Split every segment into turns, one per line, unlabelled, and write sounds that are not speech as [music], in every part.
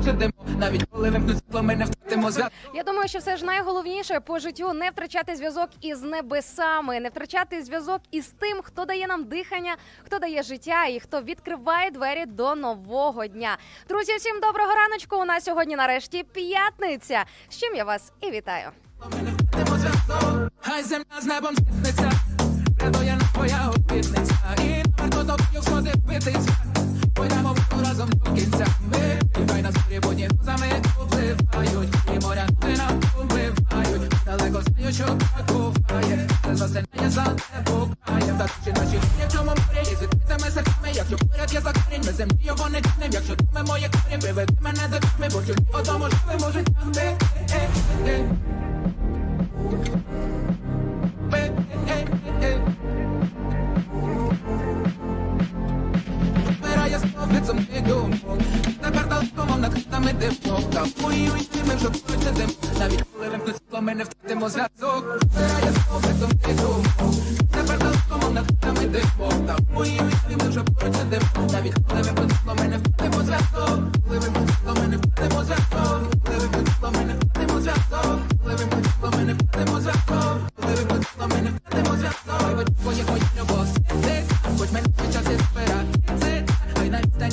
почудемо, навіть коли вимкнуть світло, ми не втратимо зв'язок.
Я думаю, що все ж найголовніше по життю не втрачати зв'язок із небесами, не втрачати зв'язок із тим, хто дає нам дихання, хто дає життя і хто відкриває двері до нового дня. Друзі, всім доброго раночку. У нас сьогодні нарешті п'ятниця. З чим я вас і вітаю.
Ми не втратимо зв'язок. Хай земля з небом зіткнеться, рядує нам твоя обітниця. І не варто тобі сходи битися. Разом кінця. Ми хай нас прибудні зами впливають. І моря ти нам вбивають. Далеко знаю, що так буває. Це засинає за непокаєм. Та чи наші в цьому морі і з відкритими серцями. Якщо поряд є закорінь, ми землі його не тянем. Якщо ми моє корінь, приведи мене до тьми, бо чужі одному живемо життям. Е, е, Спофіцом думок Тепер далеко, над хатами димок Та в моїй уйти вже поруч Навіть коли вимкнуть світло, ми не втратимо зв'язок Збирає спофіцом і думок Тепер далеко, над хатами димок Та в моїй уйти вже поруч Навіть коли вимкнуть світло, ми не втратимо зв'язок Коли вимкнуть світло, ми не втратимо зв'язок Коли вимкнуть світло, ми не втратимо зв'язок Коли вимкнуть світло, ми не втратимо зв'язок Коли вимкнуть світло, ми не втратимо зв'язок хоч твоє хоч любов Хоч мене час і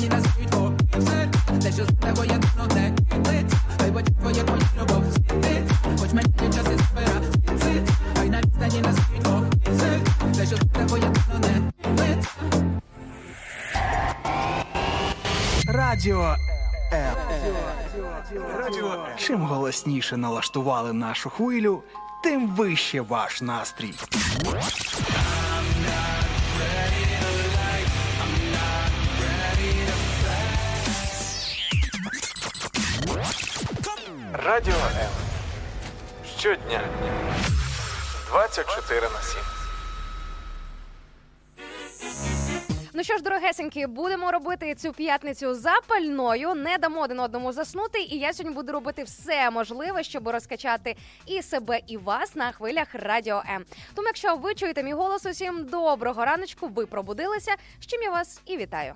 на Те, що з не кінець Хай хоч мене час і збирати Хай на відстані нас світло Те, що з тебе
Радіо Чим голосніше налаштували нашу хвилю, тим вище ваш настрій.
Радіо М. Щодня. 24 на 7.
Ну що ж, дорогесенькі, будемо робити цю п'ятницю запальною, не дамо один одному заснути. І я сьогодні буду робити все можливе, щоб розкачати і себе, і вас на хвилях радіо М. Тому, якщо ви чуєте мій голос, усім доброго раночку, ви пробудилися. З чим я вас і вітаю.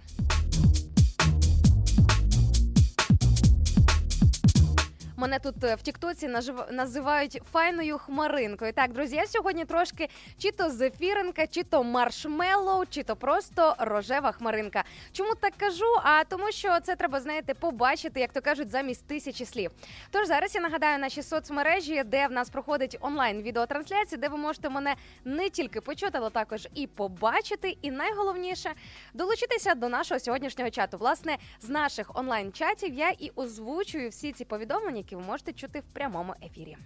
Мене тут е, в Тіктоці називають файною хмаринкою. Так, друзі, я сьогодні трошки чи то зефіринка, чи то маршмеллоу, чи то просто рожева хмаринка. Чому так кажу? А тому, що це треба, знаєте, побачити, як то кажуть, замість тисячі слів. Тож зараз я нагадаю наші соцмережі, де в нас проходить онлайн відеотрансляція, де ви можете мене не тільки почути, але також і побачити. І найголовніше долучитися до нашого сьогоднішнього чату. Власне, з наших онлайн чатів я і озвучую всі ці повідомлення, ви можете чути в прямому ефірі.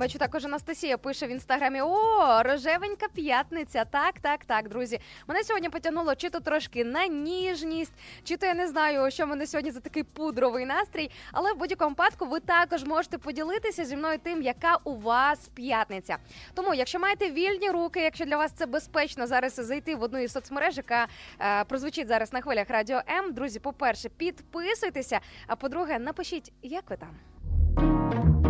Бачу, також Анастасія пише в інстаграмі: О, рожевенька п'ятниця. Так, так, так, друзі. Мене сьогодні потягнуло чи то трошки на ніжність, чи то я не знаю, що мене сьогодні за такий пудровий настрій. Але в будь-якому випадку ви також можете поділитися зі мною тим, яка у вас п'ятниця. Тому, якщо маєте вільні руки, якщо для вас це безпечно зараз зайти в одну із соцмереж, яка е, прозвучить зараз на хвилях радіо М. Друзі, по-перше, підписуйтеся. А по-друге, напишіть, як ви там.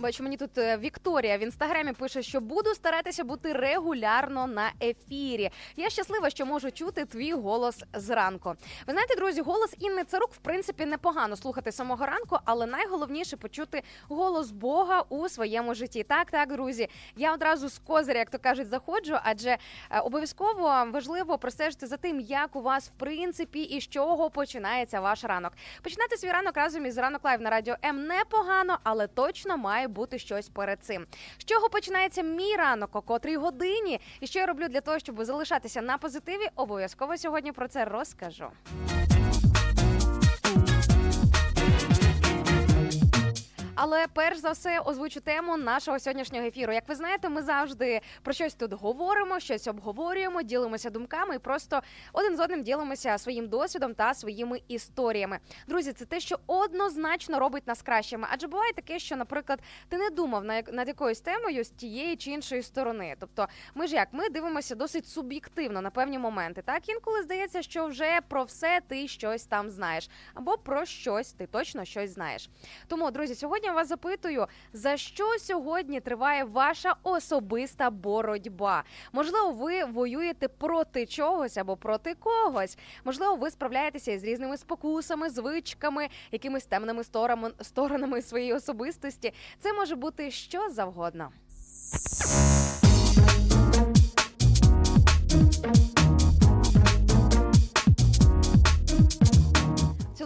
Бачу, мені тут е, Вікторія в інстаграмі пише, що буду старатися бути регулярно на ефірі. Я щаслива, що можу чути твій голос зранку. Ви знаєте, друзі, голос Інни Царук в принципі непогано слухати самого ранку, але найголовніше почути голос Бога у своєму житті. Так, так, друзі. Я одразу з козиря, як то кажуть, заходжу, адже е, обов'язково важливо простежити за тим, як у вас в принципі і з чого починається ваш ранок. Починати свій ранок разом із ранок лайв на радіо М непогано, але точно має бути щось перед цим. З чого починається мій ранок, о котрій годині, і що я роблю для того, щоб залишатися на позитиві, обов'язково сьогодні про це розкажу. Але перш за все озвучу тему нашого сьогоднішнього ефіру. Як ви знаєте, ми завжди про щось тут говоримо, щось обговорюємо, ділимося думками і просто один з одним ділимося своїм досвідом та своїми історіями. Друзі, це те, що однозначно робить нас кращими. Адже буває таке, що, наприклад, ти не думав над якоюсь темою з тієї чи іншої сторони. Тобто, ми ж як ми дивимося досить суб'єктивно на певні моменти. Так інколи здається, що вже про все ти щось там знаєш, або про щось ти точно щось знаєш. Тому, друзі, сьогодні я вас запитую, за що сьогодні триває ваша особиста боротьба? Можливо, ви воюєте проти чогось або проти когось. Можливо, ви справляєтеся із різними спокусами, звичками, якимись темними сторонами, сторонами своєї особистості. Це може бути що завгодно.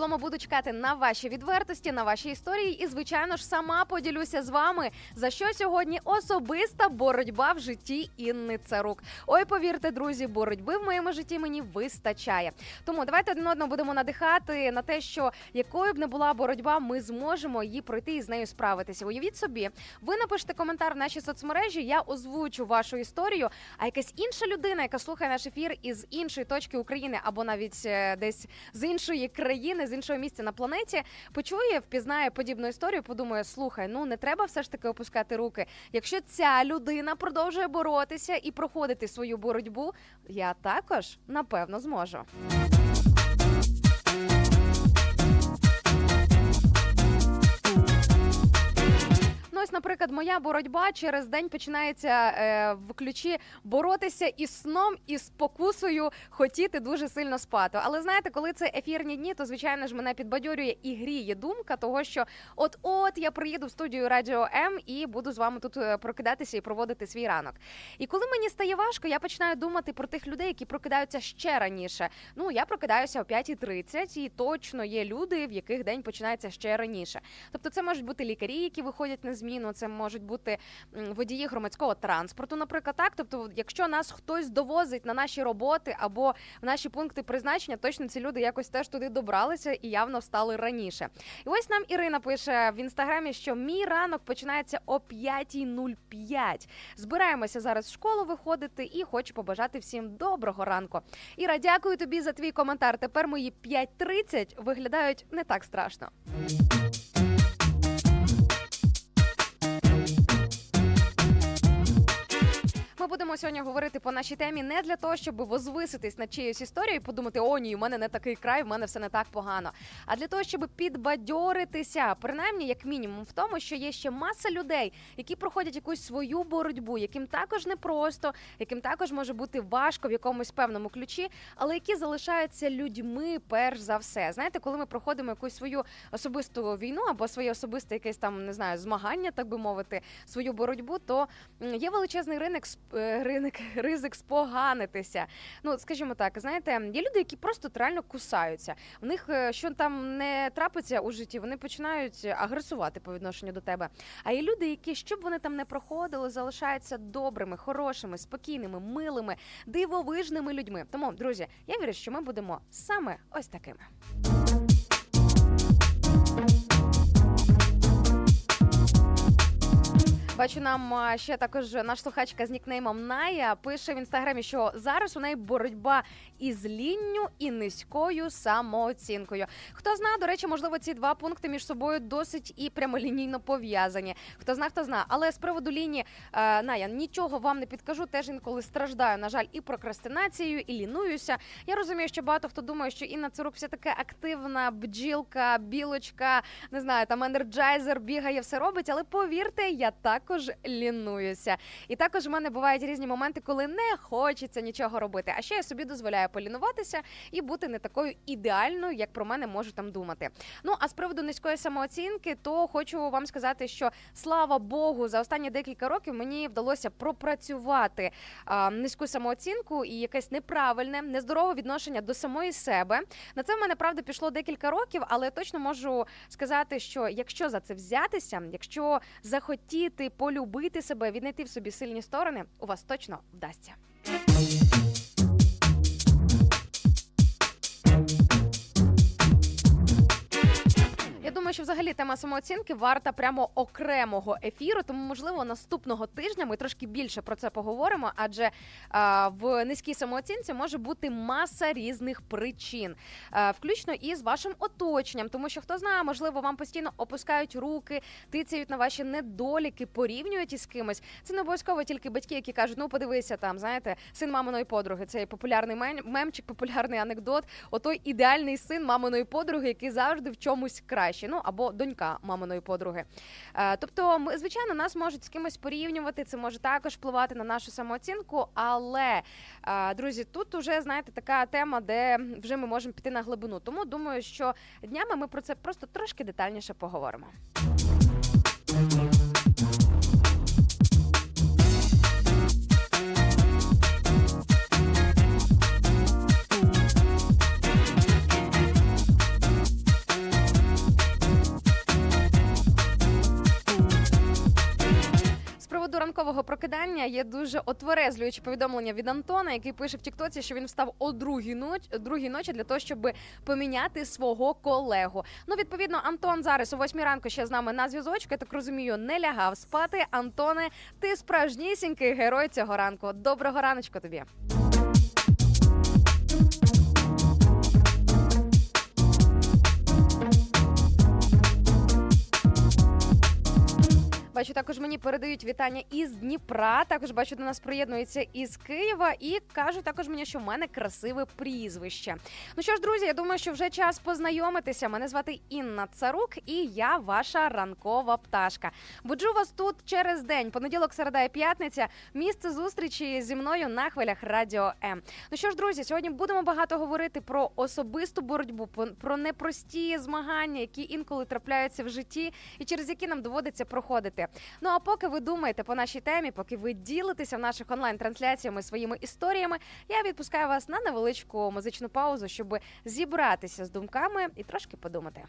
Цілому буду чекати на ваші відвертості, на ваші історії, і звичайно ж сама поділюся з вами за що сьогодні особиста боротьба в житті Інни Царук. Ой, повірте, друзі, боротьби в моєму житті мені вистачає. Тому давайте один одного будемо надихати на те, що якою б не була боротьба, ми зможемо її пройти і з нею справитися. Уявіть собі, ви напишете коментар в нашій соцмережі, я озвучу вашу історію. А якась інша людина, яка слухає наш ефір із іншої точки України або навіть е, десь з іншої країни, з іншого місця на планеті, почує, впізнає подібну історію, подумає: слухай, ну не треба все ж таки опускати руки. Якщо ця людина продовжує боротися і проходити свою боротьбу, я також напевно зможу. Ось, наприклад, моя боротьба через день починається е, в ключі боротися із сном і спокусою хотіти дуже сильно спати. Але знаєте, коли це ефірні дні, то звичайно ж мене підбадьорює і гріє думка того, що от от я приїду в студію Радіо М і буду з вами тут е, прокидатися і проводити свій ранок. І коли мені стає важко, я починаю думати про тих людей, які прокидаються ще раніше. Ну я прокидаюся о 5.30 і точно є люди, в яких день починається ще раніше. Тобто, це можуть бути лікарі, які виходять на зміну, це можуть бути водії громадського транспорту, наприклад, так. Тобто, якщо нас хтось довозить на наші роботи або в наші пункти призначення, точно ці люди якось теж туди добралися і явно встали раніше. І ось нам Ірина пише в інстаграмі, що мій ранок починається о 5.05. Збираємося зараз в школу виходити і хочу побажати всім доброго ранку. Іра, дякую тобі за твій коментар. Тепер мої 5.30 виглядають не так страшно. Ми будемо сьогодні говорити по нашій темі не для того, щоб возвиситись над чиєюсь історією і подумати, о, ні, у мене не такий край, в мене все не так погано. А для того, щоб підбадьоритися, принаймні, як мінімум, в тому, що є ще маса людей, які проходять якусь свою боротьбу, яким також непросто, яким також може бути важко в якомусь певному ключі, але які залишаються людьми перш за все. Знаєте, коли ми проходимо якусь свою особисту війну або своє особисте якесь там не знаю змагання, так би мовити, свою боротьбу, то є величезний ринок е, ринок [laughs] ризик споганитися. Ну скажімо так, знаєте, є люди, які просто реально кусаються. В них е, що там не трапиться у житті, вони починають агресувати по відношенню до тебе. А є люди, які щоб вони там не проходили, залишаються добрими, хорошими, спокійними, милими, дивовижними людьми. Тому, друзі, я вірю, що ми будемо саме ось такими. Бачу, нам ще також наш слухачка з нікнеймом Ная пише в інстаграмі, що зараз у неї боротьба із лінню і низькою самооцінкою. Хто зна, до речі, можливо, ці два пункти між собою досить і прямолінійно пов'язані. Хто зна, хто зна. Але з приводу лінії е, Ная, нічого вам не підкажу. Теж інколи страждаю, на жаль, і прокрастинацією, і лінуюся. Я розумію, що багато хто думає, що Інна Царук все таки активна бджілка, білочка, не знаю, там енерджайзер бігає, все робить. Але повірте, я також лінуюся. І також в мене бувають різні моменти, коли не хочеться нічого робити. А ще я собі дозволяю полінуватися і бути не такою ідеальною, як про мене можуть там думати. Ну а з приводу низької самооцінки, то хочу вам сказати, що слава Богу, за останні декілька років мені вдалося пропрацювати а, низьку самооцінку і якесь неправильне, нездорове відношення до самої себе. На це в мене правда пішло декілька років, але я точно можу сказати, що якщо за це взятися, якщо захотіти полюбити себе, віднайти в собі сильні сторони, у вас точно вдасться. Думаю, що взагалі тема самооцінки варта прямо окремого ефіру. Тому, можливо, наступного тижня ми трошки більше про це поговоримо, адже а, в низькій самооцінці може бути маса різних причин, а, включно і з вашим оточенням, тому що хто знає, можливо, вам постійно опускають руки, тицяють на ваші недоліки, порівнюють із кимось. Це не обов'язково тільки батьки, які кажуть, ну подивися там, знаєте, син маминої подруги. Це популярний мем- мемчик, популярний анекдот. Отой ідеальний син маминої подруги, який завжди в чомусь краще. Ну або донька маминої подруги. Е, тобто, ми, звичайно, нас можуть з кимось порівнювати. Це може також впливати на нашу самооцінку. Але е, друзі, тут уже знаєте така тема, де вже ми можемо піти на глибину. Тому думаю, що днями ми про це просто трошки детальніше поговоримо. Ранкового прокидання є дуже отверезлююче повідомлення від Антона, який пише в Тіктоці, що він встав о другій ночі, другій ночі для того, щоб поміняти свого колегу. Ну, відповідно, Антон зараз о восьмій ранку ще з нами на зв'язочку. Я так розумію, не лягав спати. Антоне, ти справжнісінький герой цього ранку. Доброго раночку тобі. Бачу, також мені передають вітання із Дніпра. Також бачу, до нас приєднується із Києва і кажуть також мені, що в мене красиве прізвище. Ну що ж, друзі, я думаю, що вже час познайомитися. Мене звати Інна Царук, і я ваша ранкова пташка. Буджу вас тут через день, понеділок, середа і п'ятниця. Місце зустрічі зі мною на хвилях Радіо М. Ну що ж, друзі, сьогодні будемо багато говорити про особисту боротьбу, про непрості змагання, які інколи трапляються в житті, і через які нам доводиться проходити. Ну а поки ви думаєте по нашій темі, поки ви ділитеся в наших онлайн-трансляціями своїми історіями, я відпускаю вас на невеличку музичну паузу, щоб зібратися з думками і трошки подумати.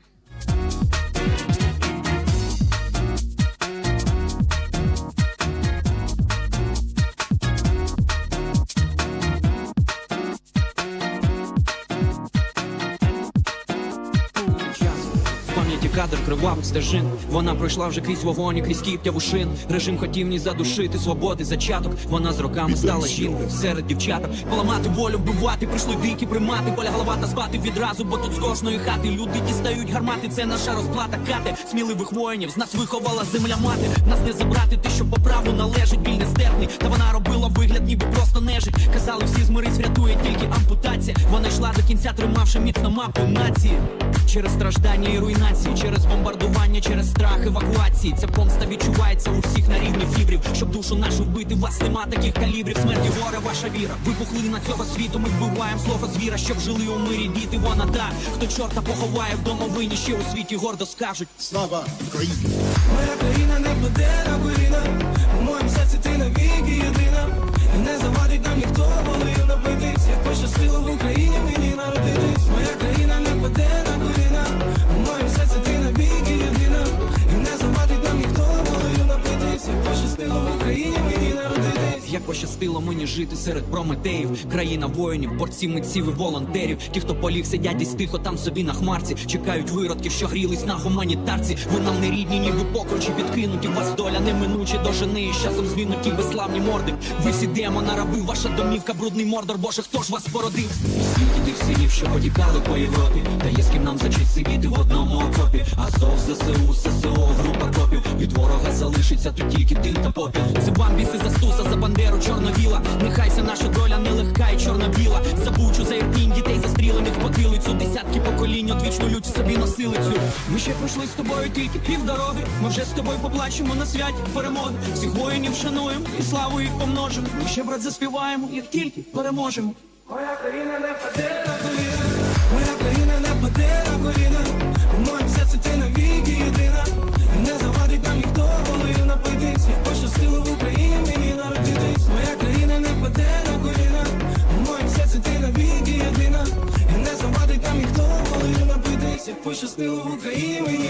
Кадр кривавих стежин. Вона пройшла вже крізь вогонь, і крізь кіптя шин. Режим хотів ні задушити свободи зачаток. Вона з роками стала жінкою серед дівчаток. Поламати волю, вбивати, прийшли дикі примати. Поля голова та спати відразу, бо тут з кожної хати люди дістають гармати. Це наша розплата кати. Сміливих воїнів з нас виховала земля мати. Нас не забрати, те, що по праву належить, біль нестерпний. Та вона робила вигляд, ніби просто нежить. Казали, всі змирись, врятує тільки ампутація. Вона йшла до кінця, тримавши міцно мапу нації. Через страждання і руйнації, через бомбардування, через страх евакуації. Ця помста відчувається у всіх на рівні фібрів. Щоб душу нашу вбити, вас нема таких калібрів. Смерті горе, ваша віра. Ви пухлина цього світу. Ми вбиваємо слово звіра, щоб жили у мирі діти. Вона та, хто чорта поховає в домовині, ще у світі гордо скажуть.
Слава Україні!
Моя країна не впаде на коліна У моєму серці ти навіки єдина І не завадить нам ніхто волею напитись Як пощастило в Україні Як пощастило мені
жити серед прометеїв, країна воїнів, борців, митців і волонтерів. Ті, хто поліг, сидять десь тихо там собі на хмарці, чекають виродків, що грілись на гуманітарці. Ви нам не рідні, ніби покручі підкинуті. Вас доля неминуче дожени, і з часом звінуті безславні морди. Ви всі демона раби, ваша домівка, брудний мордор. Боже, хто ж вас породив? Скільки тих синів, що потікали по Європі, та є з ким нам зачить сидіти в одному окопі. Азов, ЗСУ, ССО, група копів. Від ворога залишиться тут тільки дим та попіл. Це вам біси за стуса, бандеру чорновіла. Нехайся наша доля нелегка і чорно-біла. За бучу, за ірпінь, дітей застрілених в потилицю. Десятки поколінь одвічну лють собі носили цю. Ми ще пройшли з тобою тільки півдороги. Ми вже з тобою поплачемо на святі перемоги. Всіх воїнів шануємо і славу їх помножимо. Ми ще брат заспіваємо, як тільки переможемо.
Моя країна не впаде на коліна Моя країна не впаде на коліна У моєму серці ти навіки єдина не завадить нам ніхто волею напитись Як пощастило в Україні пощастило в Україні мені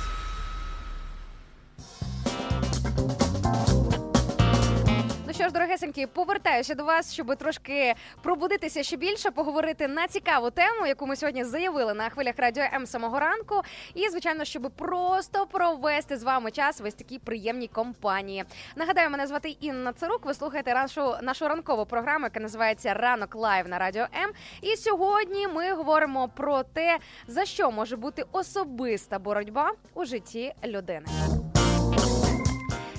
Ну що ж, дорогесенькі, повертаюся до вас, щоб трошки пробудитися ще більше, поговорити на цікаву тему, яку ми сьогодні заявили на хвилях радіо М самого ранку. І звичайно, щоб просто провести з вами час в ось такій приємній компанії. Нагадаю, мене звати Інна Царук. Ви слухаєте нашу нашу ранкову програму, яка називається Ранок Лайв на радіо М. І сьогодні ми говоримо про те, за що може бути особиста боротьба у житті людини.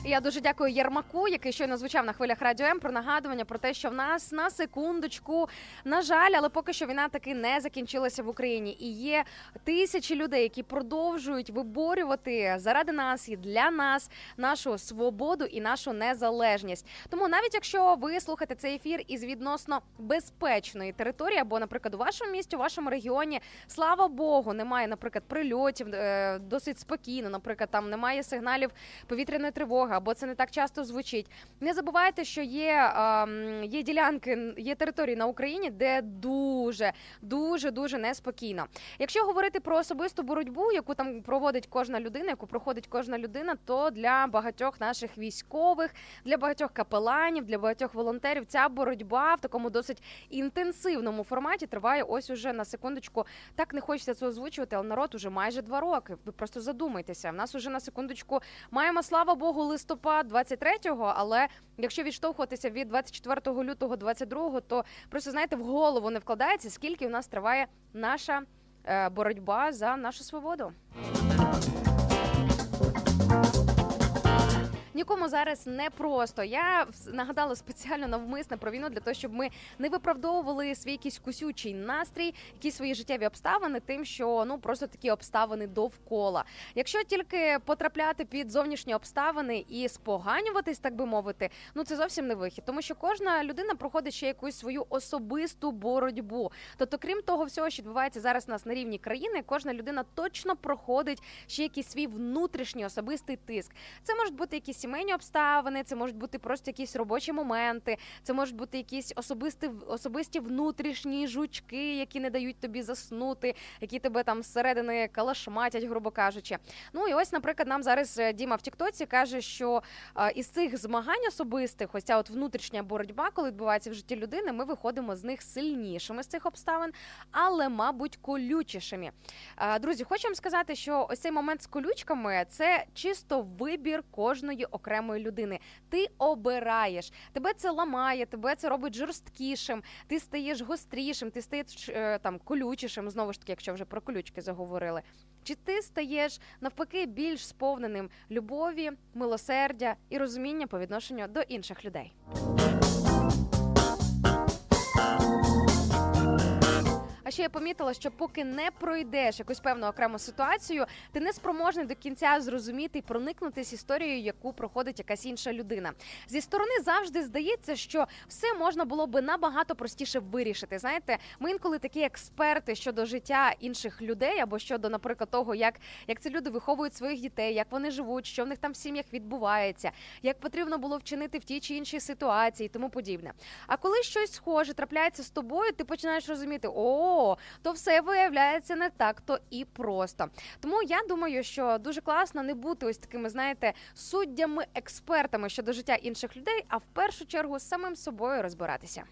Я дуже дякую Єрмаку, який щойно звучав на хвилях радіо М про нагадування про те, що в нас на секундочку, на жаль, але поки що війна таки не закінчилася в Україні. І є тисячі людей, які продовжують виборювати заради нас і для нас нашу свободу і нашу незалежність. Тому навіть якщо ви слухаєте цей ефір із відносно безпечної території, або, наприклад, у вашому місті, у вашому регіоні, слава Богу, немає, наприклад, прильотів е, досить спокійно. Наприклад, там немає сигналів повітряної тривоги, або це не так часто звучить. Не забувайте, що є, є ділянки, є території на Україні, де дуже, дуже, дуже неспокійно. Якщо говорити про особисту боротьбу, яку там проводить кожна людина, яку проходить кожна людина, то для багатьох наших військових, для багатьох капеланів, для багатьох волонтерів ця боротьба в такому досить інтенсивному форматі триває ось уже на секундочку. Так не хочеться це озвучувати, але народ уже майже два роки. Ви просто задумайтеся. В нас уже на секундочку маємо, слава Богу, листопад 23-го, але якщо відштовхуватися від 24 лютого 22-го, то просто знаєте, в голову не вкладається, скільки у нас триває наша е, боротьба за нашу свободу. Нікому зараз не просто. Я нагадала спеціально навмисно про війну для того, щоб ми не виправдовували свій якийсь кусючий настрій, якісь свої життєві обставини, тим, що ну просто такі обставини довкола. Якщо тільки потрапляти під зовнішні обставини і споганюватись, так би мовити, ну це зовсім не вихід, тому що кожна людина проходить ще якусь свою особисту боротьбу. Тобто, крім того всього, що відбувається зараз у нас на рівні країни, кожна людина точно проходить ще якийсь свій внутрішній особистий тиск. Це можуть бути якісь сімейні обставини, це можуть бути просто якісь робочі моменти, це можуть бути якісь особисті особисті внутрішні жучки, які не дають тобі заснути, які тебе там зсередини калашматять, грубо кажучи. Ну і ось, наприклад, нам зараз е, Діма в Тіктоці каже, що е, із цих змагань особистих, ось ця от внутрішня боротьба, коли відбувається в житті людини, ми виходимо з них сильнішими з цих обставин, але, мабуть, колючішими. Е, Друзі, хочу вам сказати, що ось цей момент з колючками це чисто вибір кожної окремої людини. Ти обираєш, тебе це ламає, тебе це робить жорсткішим, ти стаєш гострішим, ти стаєш е, там колючішим. Знову ж таки, якщо вже про колючки заговорили. Чи ти стаєш навпаки більш сповненим любові, милосердя і розуміння по відношенню до інших людей? Ще я помітила, що поки не пройдеш якусь певну окрему ситуацію, ти не спроможний до кінця зрозуміти і проникнутися історією, яку проходить якась інша людина. Зі сторони завжди здається, що все можна було би набагато простіше вирішити. Знаєте, ми інколи такі експерти щодо життя інших людей, або щодо, наприклад, того, як, як ці люди виховують своїх дітей, як вони живуть, що в них там в сім'ях відбувається, як потрібно було вчинити в тій чи іншій ситуації, і тому подібне. А коли щось схоже трапляється з тобою, ти починаєш розуміти, о, то все виявляється не так то і просто. Тому я думаю, що дуже класно не бути ось такими, знаєте, суддями, експертами щодо життя інших людей, а в першу чергу самим собою розбиратися.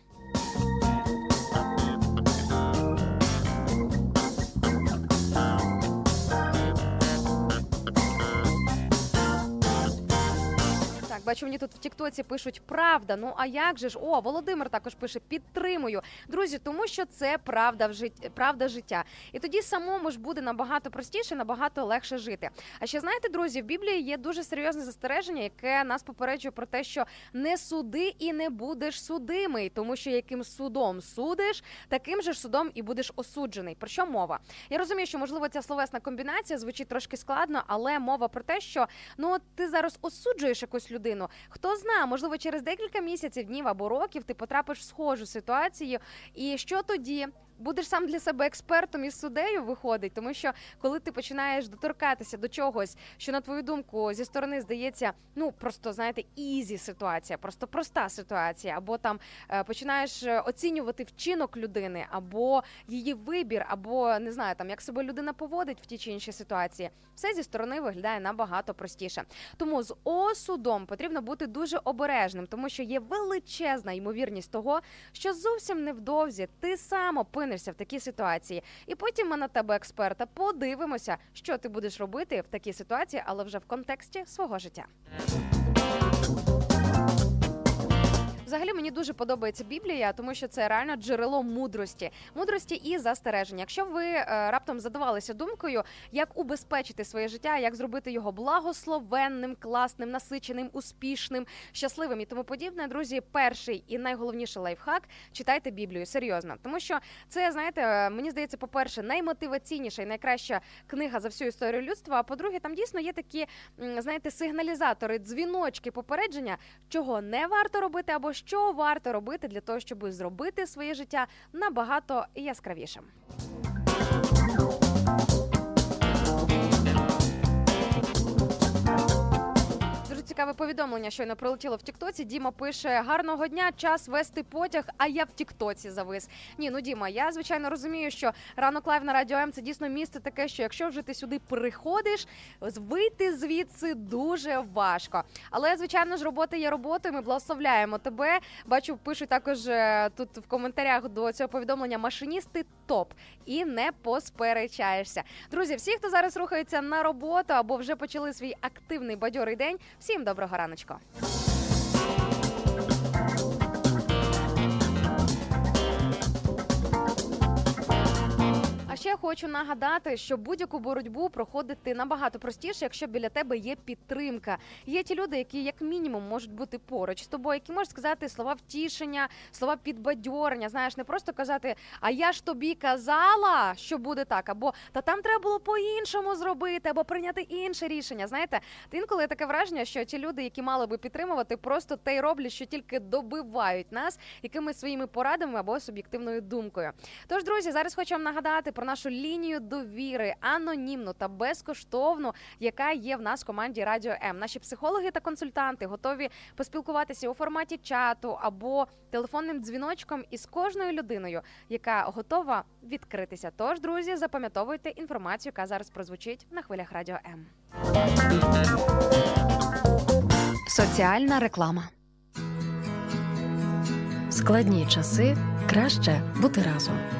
Бачу, мені тут в Тіктоці пишуть правда. Ну а як же ж? О, Володимир також пише підтримую. Друзі, тому що це правда в житті, правда життя. І тоді самому ж буде набагато простіше, набагато легше жити. А ще знаєте, друзі, в Біблії є дуже серйозне застереження, яке нас попереджує про те, що не суди і не будеш судимий, тому що яким судом судиш, таким же ж судом і будеш осуджений. Про що мова? Я розумію, що можливо ця словесна комбінація звучить трошки складно, але мова про те, що ну от ти зараз осуджуєш якусь людину, людину. Хто знає, можливо, через декілька місяців, днів або років ти потрапиш в схожу ситуацію. І що тоді? Будеш сам для себе експертом і суддею виходить, тому що коли ти починаєш доторкатися до чогось, що на твою думку зі сторони здається, ну просто знаєте, easy ситуація, просто проста ситуація, або там е, починаєш е, оцінювати вчинок людини, або її вибір, або не знаю, там як себе людина поводить в тій чи іншій ситуації, все зі сторони виглядає набагато простіше. Тому з осудом потрібно бути дуже обережним, тому що є величезна ймовірність того, що зовсім невдовзі ти сам опинишся в такій ситуації, і потім ми на тебе, експерта, подивимося, що ти будеш робити в такій ситуації, але вже в контексті свого життя. Взагалі мені дуже подобається Біблія, тому що це реально джерело мудрості, мудрості і застереження. Якщо ви е, раптом задавалися думкою, як убезпечити своє життя, як зробити його благословенним, класним, насиченим, успішним, щасливим і тому подібне, друзі, перший і найголовніший лайфхак читайте Біблію серйозно, тому що це знаєте, е, мені здається, по перше, наймотиваційніша і найкраща книга за всю історію людства. А по-друге, там дійсно є такі, знаєте, сигналізатори, дзвіночки, попередження, чого не варто робити, або що варто робити для того, щоб зробити своє життя набагато яскравішим. Цікаве повідомлення. Щойно прилетіло в Тіктоці. Діма пише: гарного дня, час вести потяг. А я в Тіктоці завис. Ні, ну Діма, я звичайно розумію, що ранок лайв на радіо М це дійсно місце таке, що якщо вже ти сюди приходиш, вийти звідси дуже важко. Але звичайно ж, робота є роботою. Ми благословляємо тебе. Бачу, пишуть також е, тут в коментарях до цього повідомлення машиністи топ і не посперечаєшся. Друзі, всі, хто зараз рухається на роботу або вже почали свій активний бадьорий день, всім доброго раночку. Ще хочу нагадати, що будь-яку боротьбу проходити набагато простіше, якщо біля тебе є підтримка. Є ті люди, які як мінімум можуть бути поруч з тобою, які можуть сказати слова втішення, слова підбадьорення. Знаєш, не просто казати, а я ж тобі казала, що буде так, або та там треба було по-іншому зробити, або прийняти інше рішення. Знаєте, та інколи таке враження, що ті люди, які мали би підтримувати, просто те й роблять, що тільки добивають нас якимись своїми порадами або суб'єктивною думкою. Тож, друзі, зараз хочу вам нагадати про нашу лінію довіри анонімну та безкоштовну, яка є в нас в команді Радіо М. Наші психологи та консультанти готові поспілкуватися у форматі чату або телефонним дзвіночком із кожною людиною, яка готова відкритися. Тож, друзі, запам'ятовуйте інформацію, яка зараз прозвучить на хвилях Радіо М. Соціальна реклама.
В складні часи краще бути разом.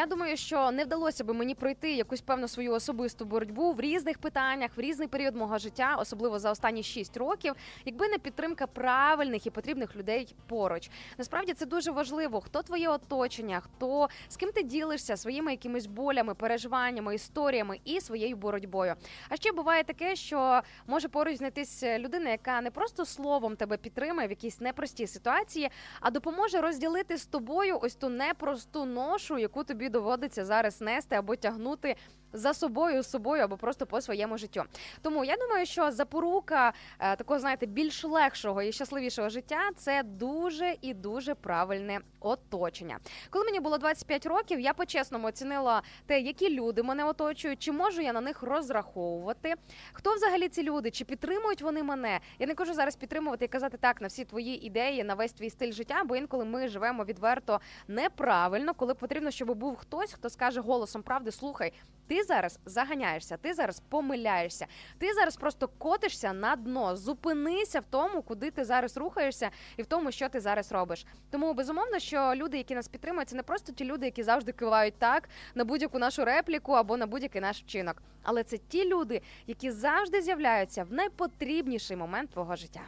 Я думаю, що не вдалося би мені пройти якусь певну свою особисту боротьбу в різних питаннях, в різний період мого життя, особливо за останні 6 років, якби не підтримка правильних і потрібних людей поруч. Насправді це дуже важливо. Хто твоє оточення, хто з ким ти ділишся своїми якимись болями, переживаннями, історіями і своєю боротьбою. А ще буває таке, що може поруч знайтись людина, яка не просто словом тебе підтримує в якійсь непростій ситуації, а допоможе розділити з тобою ось ту непросту ношу, яку тобі доводиться зараз нести або тягнути за собою, з собою або просто по своєму життю. Тому я думаю, що запорука е, такого, знаєте, більш легшого і щасливішого життя це дуже і дуже правильне оточення. Коли мені було 25 років, я по-чесному оцінила те, які люди мене оточують, чи можу я на них розраховувати. Хто взагалі ці люди? Чи підтримують вони мене? Я не кажу зараз підтримувати і казати так на всі твої ідеї, на весь твій стиль життя, бо інколи ми живемо відверто неправильно, коли потрібно, щоб був хтось, хто скаже голосом правди: слухай, ти Зараз заганяєшся, ти зараз помиляєшся, ти зараз просто котишся на дно. Зупинися в тому, куди ти зараз рухаєшся, і в тому, що ти зараз робиш. Тому безумовно, що люди, які нас підтримують, це не просто ті люди, які завжди кивають так на будь-яку нашу репліку або на будь-який наш вчинок. Але це ті люди, які завжди з'являються в найпотрібніший момент твого життя.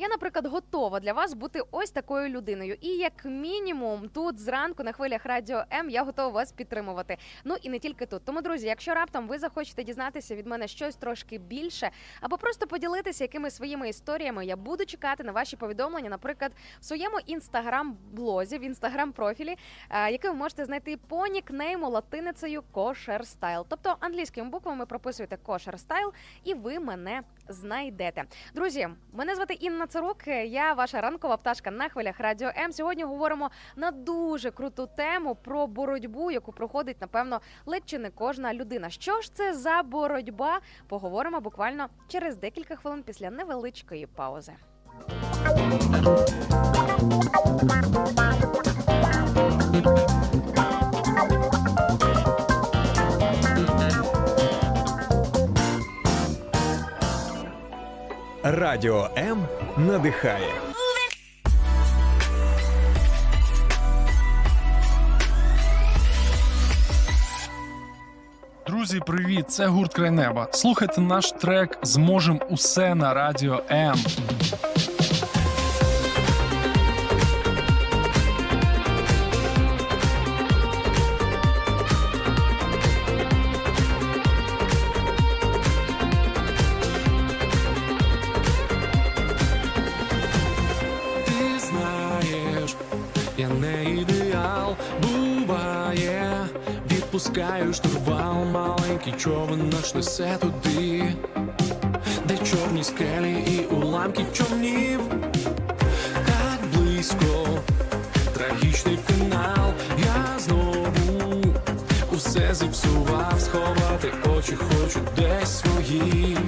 Я, наприклад, готова для вас бути ось такою людиною. І як мінімум, тут зранку на хвилях радіо М я готова вас підтримувати. Ну і не тільки тут. Тому, друзі, якщо раптом ви захочете дізнатися від мене щось трошки більше, або просто поділитися якимись своїми історіями, я буду чекати на ваші повідомлення, наприклад, в своєму інстаграм-блозі, в інстаграм-профілі, е, який ви можете знайти по нікнейму латиницею Kosher Style. Тобто англійськими буквами прописуєте Kosher Style, і ви мене знайдете. Друзі, мене звати Інна Царук. Я ваша ранкова пташка на хвилях радіо М. Сьогодні говоримо на дуже круту тему про боротьбу, яку проходить, напевно, ледь чи не кожна людина. Що ж це за боротьба? Поговоримо буквально через декілька хвилин після невеличкої паузи.
Радіо М надихає.
Друзі, привіт! Це гурт Крайнеба. Слухайте наш трек Зможем усе на радіо М.
відпускаю штурвал, маленький човен наш несе туди, де чорні скелі і уламки човнів, так близько, трагічний фінал, я знову усе зіпсував, сховати очі хочу десь свої.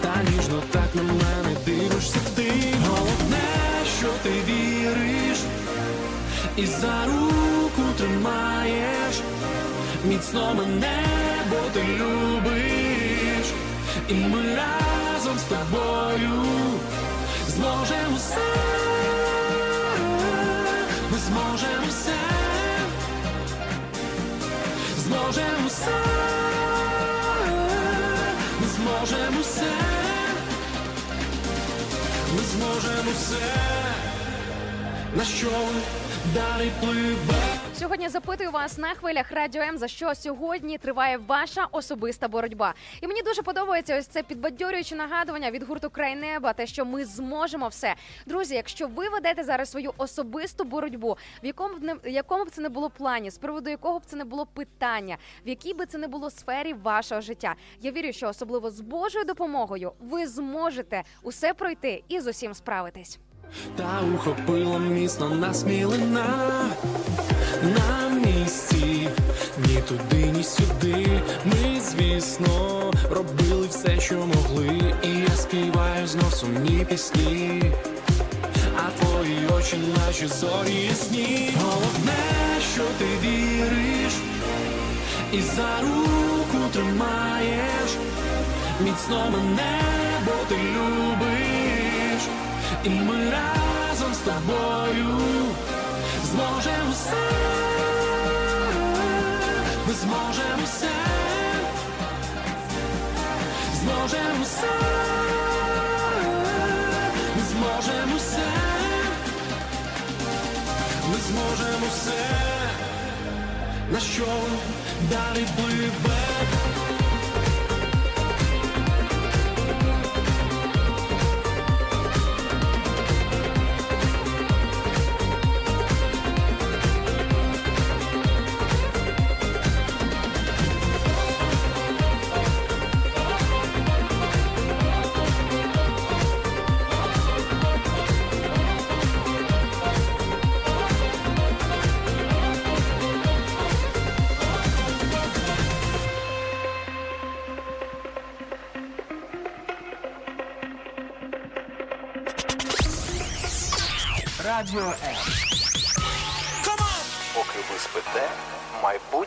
Та ніжно так на мене дивишся ти. Головне, що ти віриш, і за руку тримаєш, міцно мене, бо ти любиш, і ми разом з тобою зможемо все, ми зможемо все, зможемо все, ми зможемо все, ми зможемо все, на що далі пливе.
Сьогодні запитую вас на хвилях радіо М, за що сьогодні триває ваша особиста боротьба. І мені дуже подобається ось це підбадьорююче нагадування від гурту Край неба, те, що ми зможемо все. Друзі, якщо ви ведете зараз свою особисту боротьбу, в якому б не якому б це не було плані, з приводу якого б це не було питання, в якій би це не було сфері вашого життя. Я вірю, що особливо з Божою допомогою ви зможете усе пройти і з усім справитись.
Та ухопила міцно нас мілина на місці, ні туди, ні сюди. Ми, звісно, робили все, що могли, і я співаю знов сумні пісні. А твої очі наші зорі ясні. Головне, що ти віриш, і за руку тримаєш, міцно мене, бо ти любиш, і ми разом з тобою зможемо все, ми зможемо все, зможемо все, зможемо все, ми зможемо все, на що далі пливе.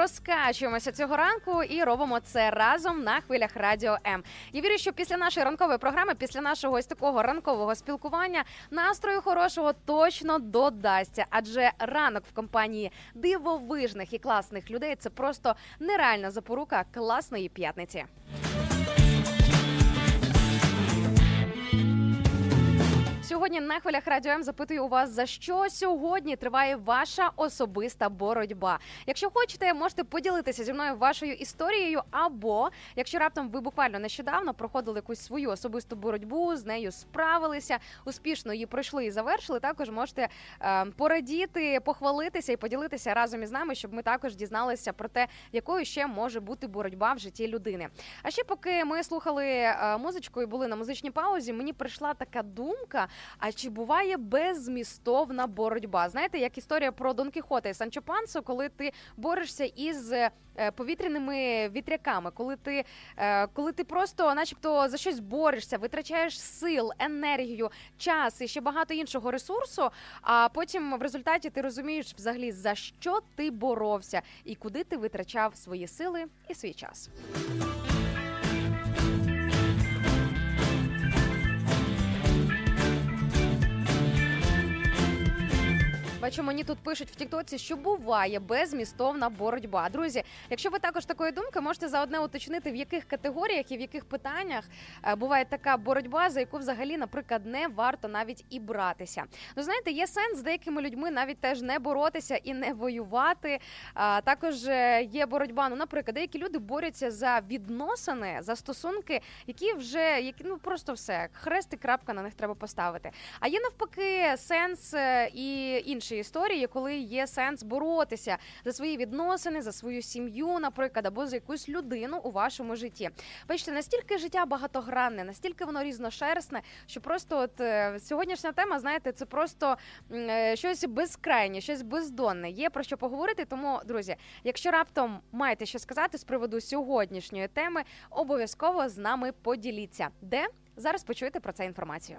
розкачуємося цього ранку і робимо це разом на хвилях радіо М. Я вірю, що після нашої ранкової програми, після нашого ось такого ранкового спілкування, настрою хорошого точно додасться. Адже ранок в компанії дивовижних і класних людей це просто нереальна запорука класної п'ятниці. Сьогодні на хвилях радіо М запитую у вас, за що сьогодні триває ваша особиста боротьба. Якщо хочете, можете поділитися зі мною вашою історією, або якщо раптом ви буквально нещодавно проходили якусь свою особисту боротьбу, з нею справилися, успішно її пройшли і завершили. Також можете е, порадіти, похвалитися і поділитися разом із нами, щоб ми також дізналися про те, якою ще може бути боротьба в житті людини. А ще поки ми слухали е, музичку і були на музичній паузі, мені прийшла така думка: а чи буває беззмістовна боротьба? Знаєте, як історія про Дон Кіхота і Санчо Пансо, коли ти борешся із е, повітряними вітряками, коли ти, е, коли ти просто, начебто, за щось борешся, витрачаєш сил, енергію, час і ще багато іншого ресурсу. А потім в результаті ти розумієш взагалі за що ти боровся і куди ти витрачав свої сили і свій час. Бачу, мені тут пишуть в Тіктоці, що буває безмістовна боротьба. Друзі, якщо ви також такої думки, можете заодне уточнити, в яких категоріях і в яких питаннях е, буває така боротьба, за яку взагалі, наприклад, не варто навіть і братися. Ну знаєте, є сенс з деякими людьми навіть теж не боротися і не воювати. А також е, є боротьба. Ну, наприклад, деякі люди борються за відносини, за стосунки, які вже які ну просто все хрест і крапка на них треба поставити. А є навпаки сенс е, і інші історії, коли є сенс боротися за свої відносини, за свою сім'ю, наприклад, або за якусь людину у вашому житті. Бачите, настільки життя багатогранне, настільки воно різношерстне, що просто от е, сьогоднішня тема, знаєте, це просто е, щось безкрайнє, щось бездонне. Є про що поговорити. Тому, друзі, якщо раптом маєте що сказати з приводу сьогоднішньої теми, обов'язково з нами поділіться. Де зараз почуєте про це інформацію.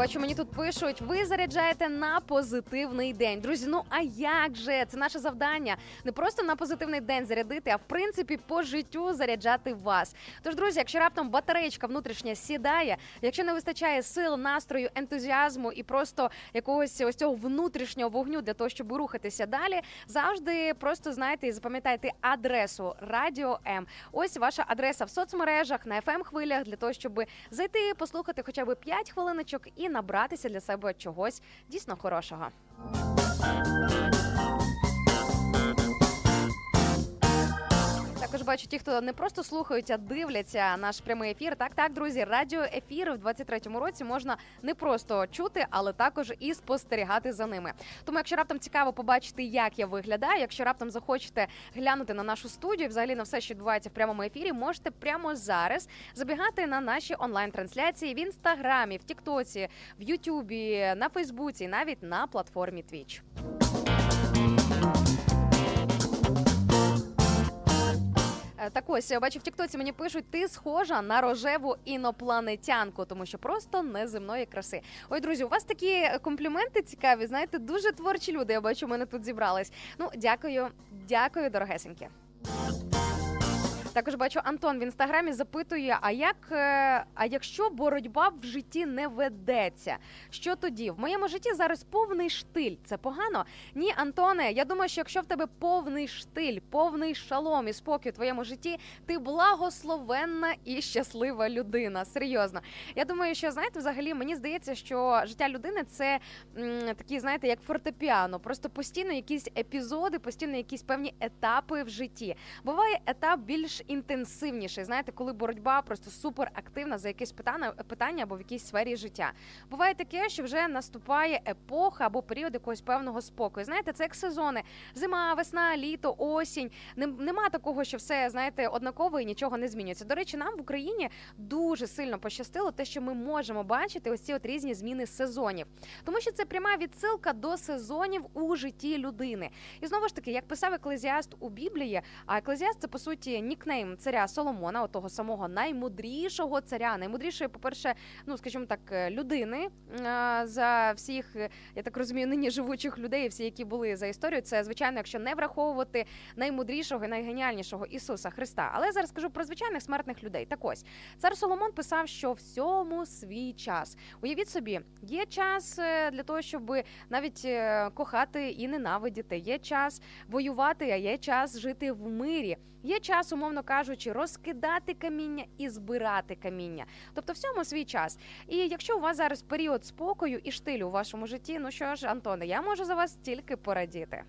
Бачу, мені тут пишуть, ви заряджаєте на позитивний день. Друзі, ну а як же? Це наше завдання. Не просто на позитивний день зарядити, а в принципі по життю заряджати вас. Тож, друзі, якщо раптом батареєчка внутрішня сідає, якщо не вистачає сил, настрою, ентузіазму і просто якогось ось цього внутрішнього вогню для того, щоб рухатися далі, завжди просто знайте і запам'ятайте адресу Радіо М. Ось ваша адреса в соцмережах на fm хвилях для того, щоб зайти, послухати хоча б 5 хвилиночок і набратися для себе чогось дійсно хорошого. Також бачу ті, хто не просто слухають, а дивляться наш прямий ефір. Так, так, друзі, радіоефіри в 23-му році можна не просто чути, але також і спостерігати за ними. Тому, якщо раптом цікаво побачити, як я виглядаю, якщо раптом захочете глянути на нашу студію, взагалі на все, що відбувається в прямому ефірі, можете прямо зараз забігати на наші онлайн-трансляції в інстаграмі, в Тіктоці, в Ютубі, на Фейсбуці, навіть на платформі Twitch. Так ось я бачу в Тіктоці мені пишуть, ти схожа на рожеву інопланетянку, тому що просто неземної краси. Ой, друзі, у вас такі компліменти цікаві. Знаєте, дуже творчі люди. Я бачу, мене тут зібрались. Ну, дякую, дякую, дорогесенькі. Також бачу, Антон в інстаграмі запитує: а як е, а якщо боротьба в житті не ведеться, що тоді? В моєму житті зараз повний штиль. Це погано? Ні, Антоне. Я думаю, що якщо в тебе повний штиль, повний шалом і спокій у твоєму житті, ти благословенна і щаслива людина. Серйозно. Я думаю, що знаєте, взагалі мені здається, що життя людини це м, такі, знаєте, як фортепіано. Просто постійно якісь епізоди, постійно якісь певні етапи в житті. Буває етап більш інтенсивніший. Знаєте, коли боротьба просто супер активна за якесь питання, питання або в якійсь сфері життя. Буває таке, що вже наступає епоха або період якогось певного спокою. Знаєте, це як сезони: зима, весна, літо, осінь. Нема такого, що все знаєте однаково і нічого не змінюється. До речі, нам в Україні дуже сильно пощастило, те, що ми можемо бачити ось ці от різні зміни сезонів, тому що це пряма відсилка до сезонів у житті людини. І знову ж таки, як писав еклезіаст у Біблії, а еклезіаст це по суті нікнейм царя Соломона, от того самого наймудрішого царя, наймудрішої, по-перше, ну скажімо так, е, людини е, за всіх, е, я так розумію, нині живучих людей, всі, які були за історію. Це звичайно, якщо не враховувати наймудрішого і найгеніальнішого Ісуса Христа. Але я зараз скажу про звичайних смертних людей. Так ось цар Соломон писав, що всьому свій час. Уявіть собі, є час для того, щоб навіть кохати і ненавидіти. Є час воювати, а є час жити в мирі. Є час, умовно кажучи, розкидати каміння і збирати каміння. Тобто, всьому свій час. І якщо у вас зараз період спокою і штилю у вашому житті, ну що ж, Антоне, я можу за вас тільки порадіти.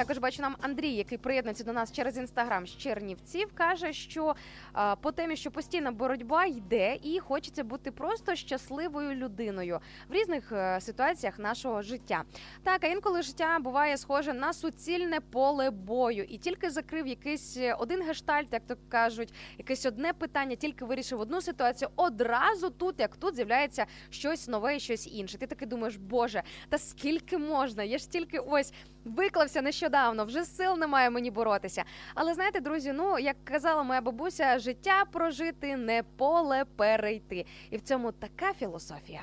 Також бачу нам Андрій, який приєднується до нас через інстаграм з Чернівців, каже, що а, по темі, що постійна боротьба йде, і хочеться бути просто щасливою людиною в різних е, ситуаціях нашого життя. Так, а інколи життя буває схоже на суцільне поле бою, і тільки закрив якийсь е, один гештальт, як то кажуть, якесь одне питання, тільки вирішив одну ситуацію. Одразу тут, як тут, з'являється щось нове, щось інше. Ти таки думаєш, боже, та скільки можна? Я ж тільки ось виклався нещодавно, вже сил немає мені боротися. Але знаєте, друзі, ну як казала моя бабуся, життя прожити не поле перейти. І в цьому така філософія.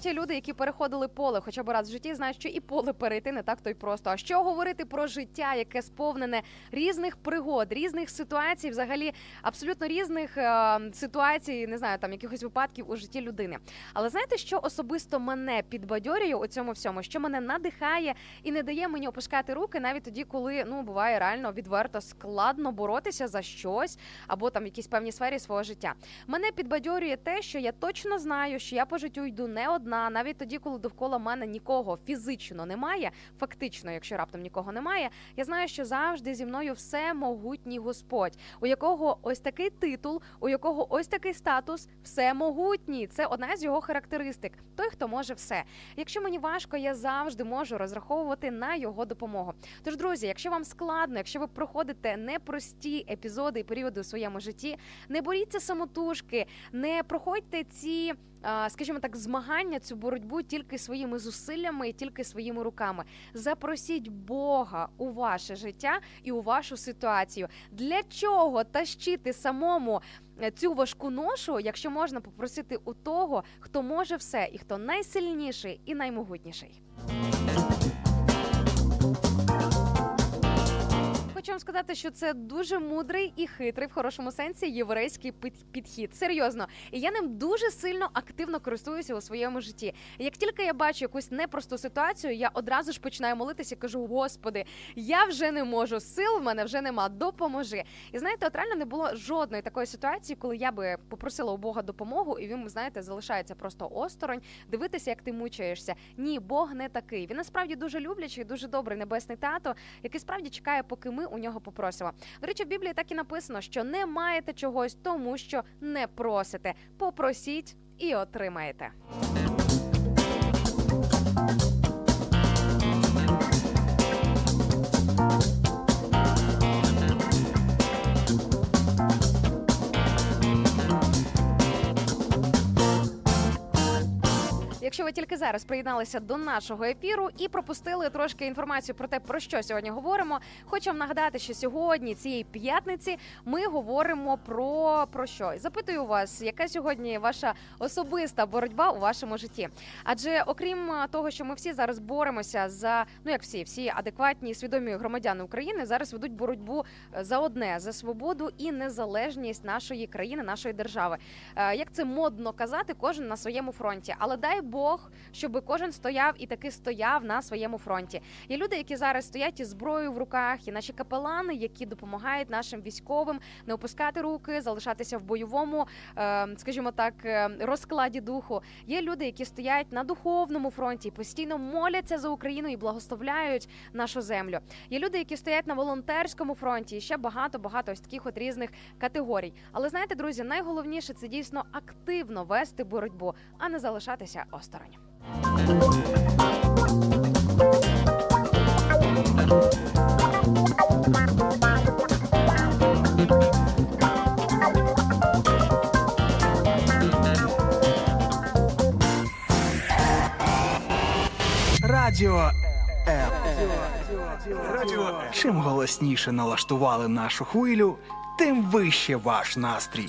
Ті люди, які переходили поле хоча б раз в житті, знають, що і поле перейти не так то й просто. А що говорити про життя, яке сповнене різних пригод, різних ситуацій, взагалі абсолютно різних е, ситуацій, не знаю, там якихось випадків у житті людини. Але знаєте, що особисто мене підбадьорює у цьому всьому, що мене надихає і не дає мені опускати руки, навіть тоді, коли ну буває реально відверто складно боротися за щось або там в якійсь певній сфері свого життя. Мене підбадьорює те, що я точно знаю, що я по життю йду не одна, навіть тоді, коли довкола мене нікого фізично немає, фактично, якщо раптом нікого немає, я знаю, що завжди зі мною все могутній Господь, у якого ось такий титул, у якого ось такий статус, всемогутній. Це одна з його характеристик. Той, хто може все. Якщо мені важко, я завжди можу розраховувати на його допомогу. Тож, друзі, якщо вам складно, якщо ви проходите непрості епізоди і періоди у своєму житті, не боріться самотужки, не проходьте ці. Скажімо так, змагання, цю боротьбу тільки своїми зусиллями і тільки своїми руками. Запросіть Бога у ваше життя і у вашу ситуацію. Для чого тащити самому е, цю важку ношу, якщо можна попросити у того, хто може все і хто найсильніший і наймогутніший? Хочу вам сказати, що це дуже мудрий і хитрий в хорошому сенсі єврейський під- підхід. Серйозно, і я ним дуже сильно активно користуюся у своєму житті. Як тільки я бачу якусь непросту ситуацію, я одразу ж починаю молитися і кажу: Господи, я вже не можу, сил в мене вже нема. Допоможи. І знаєте, от реально не було жодної такої ситуації, коли я би попросила у Бога допомогу, і він, знаєте, залишається просто осторонь, дивитися, як ти мучаєшся. Ні, Бог не такий. Він насправді дуже люблячий, дуже добрий небесний тато, який справді чекає, поки ми у нього попросила. До речі, в Біблії так і написано, що не маєте чогось, тому що не просите. Попросіть і отримаєте. Якщо ви тільки зараз приєдналися до нашого ефіру і пропустили трошки інформацію про те, про що сьогодні говоримо, хочу вам нагадати, що сьогодні цієї п'ятниці ми говоримо про, про що? Запитую вас, яка сьогодні ваша особиста боротьба у вашому житті? Адже окрім того, що ми всі зараз боремося за ну як всі, всі адекватні свідомі громадяни України зараз ведуть боротьбу е, за одне за свободу і незалежність нашої країни, нашої держави. Е, Як це модно казати, кожен на своєму фронті. Але дай Бог, щоб кожен стояв і таки стояв на своєму фронті. Є люди, які зараз стоять із зброєю в руках, і наші капелани, які допомагають нашим військовим не опускати руки, залишатися в бойовому, е, скажімо так, е, розкладі духу. Є люди, які стоять на духовному фронті, і постійно моляться за Україну і благословляють нашу землю. Є люди, які стоять на волонтерському фронті, і ще багато багато ось таких от різних категорій. Але знаєте, друзі, найголовніше це дійсно активно вести боротьбу, а не залишатися осторонь.
Радіо М. Радіо Чим голосніше налаштували нашу хвилю, тим вище ваш настрій.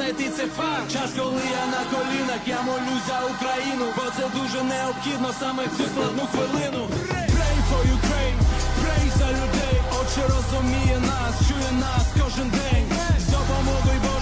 Знайти це факт. Час, коли я на колінах, я молюсь за Україну Бо це дуже необхідно саме в цю складну хвилину. Pray for Ukraine, pray за людей. Отче розуміє нас, чує нас кожен день. З допомогою Божою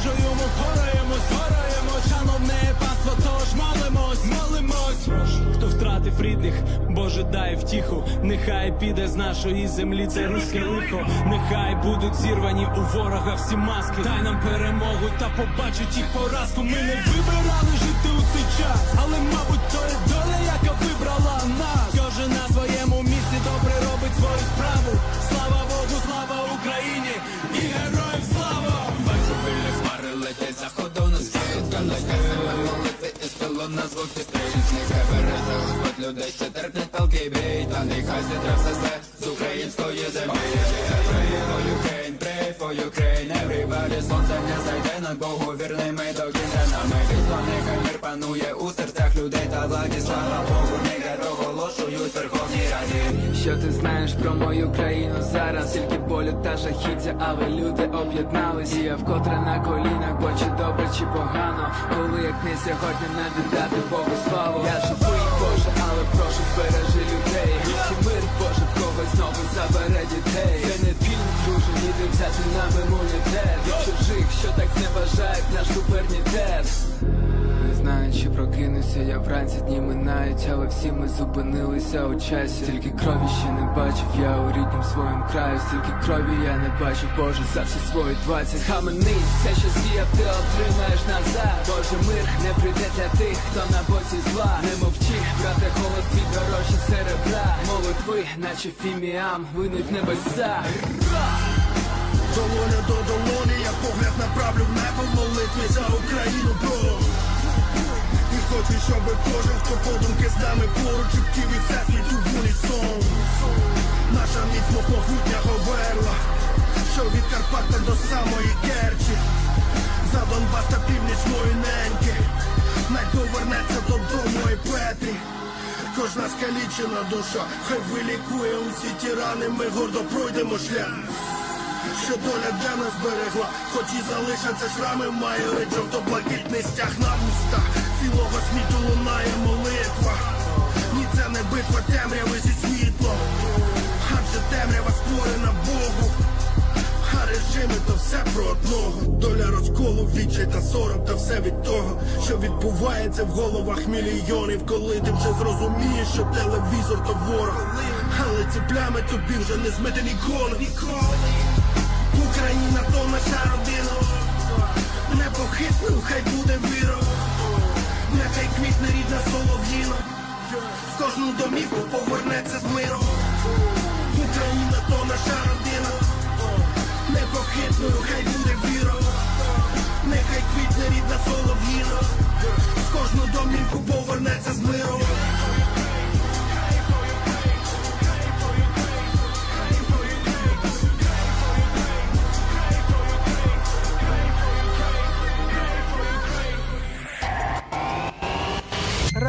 Панство, тож молимось, молимось. Хто втратив рідних, Боже дай втіху Нехай піде з нашої землі це руське лихо. Нехай будуть зірвані у ворога всі маски. Дай нам перемогу та побачить їх поразку. Ми не вибирали жити у цей час Але мабуть то є доля, яка вибрала нас із пилу на звук стрільниць Нехай береже Господь людей, що терпнуть палки бій Та нехай зітре все зле з української землі. Pray for Ukraine, pray for Ukraine Everybody сонце не зайде над Богу вірними до кінця Нами вісло, нехай мир панує у серцях людей та владі Слава Богу, нехай проголошують в Верховній Раді.
Що ти знаєш про мою країну зараз? Тільки болю та жахіття, але люди об'єднались. І я вкотре на колінах, бо чи добре, чи погано. Коли як не сьогодні не віддати Богу славу. Я прошу збережи людей. І мир, Боже, в когось знову забере дітей. Це не фільм, друже, ніде взяти нам імунітет Від чужих, що так не бажають наш суверенітет не знаю, чи прокинуся я вранці дні минають, але всі ми зупинилися у часі. Тільки крові ще не бачив, я у ріднім своєму краю, стільки крові я не бачив, Боже, за всі свої двадцять Хаменись, все, що сіяв, ти отримаєш назад. Боже, мир не прийде для тих, хто на боці зла. Не мовчи, брате, голос твій дорожче серебра. Молитви, наче фіміам, винуть небеса.
Долоня до долоні, я погляд направлю в небо молитві за Україну, бро. І хочу, щоб кожен, хто подумки з нами поруч і всесвіту в унісон. Наша міцно могутня говерла, що від Карпата до самої Керчі. За Донбас та північ мої неньки. Най повернеться додому і Петрі. Кожна скалічена душа, хай вилікує усі ті рани, ми гордо пройдемо шлях що доля для нас берегла, хоч і залишаться шрами, має ледь жовто-блакитний стяг на вустах Цілого світу лунає молитва. Ні, це не битва темряви зі світлом. Адже темрява створена Богу, а
режими, то все про одного. Доля розколу, відчай та сором, та все від того, що відбувається в головах мільйонів, коли ти вже зрозумієш, що телевізор то ворог. Але ці плями тобі вже не змити ніколи. Україна то наша родина. Непохитною хай буде віра. Нехай квітне рідна солов'їна. В кожну домівку повернеться з миром. Україна то наша родина. Непохитною хай буде віра. Нехай квітне рідна солов'їна. В кожну домівку повернеться з миром.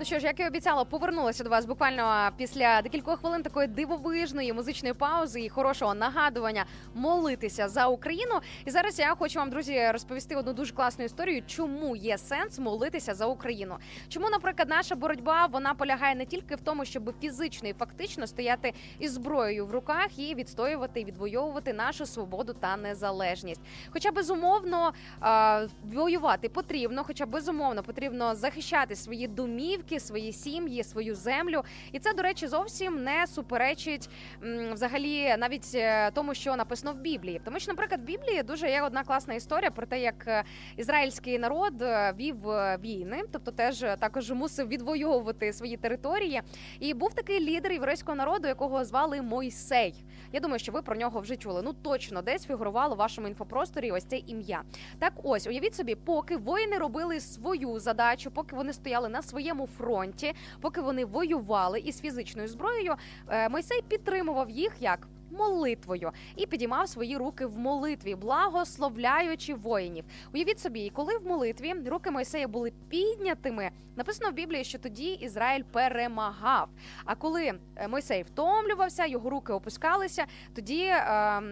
Ну що ж, як і обіцяла, повернулася до вас буквально після декількох хвилин такої дивовижної музичної паузи і хорошого нагадування молитися за Україну. І зараз я хочу вам, друзі, розповісти одну дуже класну історію, чому є сенс молитися за Україну. Чому, наприклад, наша боротьба вона полягає не тільки в тому, щоб фізично і фактично стояти із зброєю в руках і відстоювати і відвоювати нашу свободу та незалежність. Хоча безумовно воювати потрібно, хоча безумовно потрібно захищати свої домівки, свої сім'ї, свою землю. І це, до речі, зовсім не суперечить взагалі навіть е, тому, що написано в Біблії. Тому що, наприклад, в Біблії дуже є одна класна історія про те, як е, ізраїльський народ е, вів війни, тобто теж також мусив відвоювати свої території. І був такий лідер єврейського народу, якого звали Мойсей. Я думаю, що ви про нього вже чули. Ну точно десь фігурувало в вашому інфопросторі ось це ім'я. Так, ось уявіть собі, поки воїни робили свою задачу, поки вони стояли на своєму фронті, поки вони воювали із фізичною зброєю, е, Мойсей підтримував їх як. Молитвою і підіймав свої руки в молитві, благословляючи воїнів. Уявіть собі, коли в молитві руки Мойсея були піднятими, написано в Біблії, що тоді Ізраїль перемагав. А коли е, Мойсей втомлювався, його руки опускалися, тоді. Е,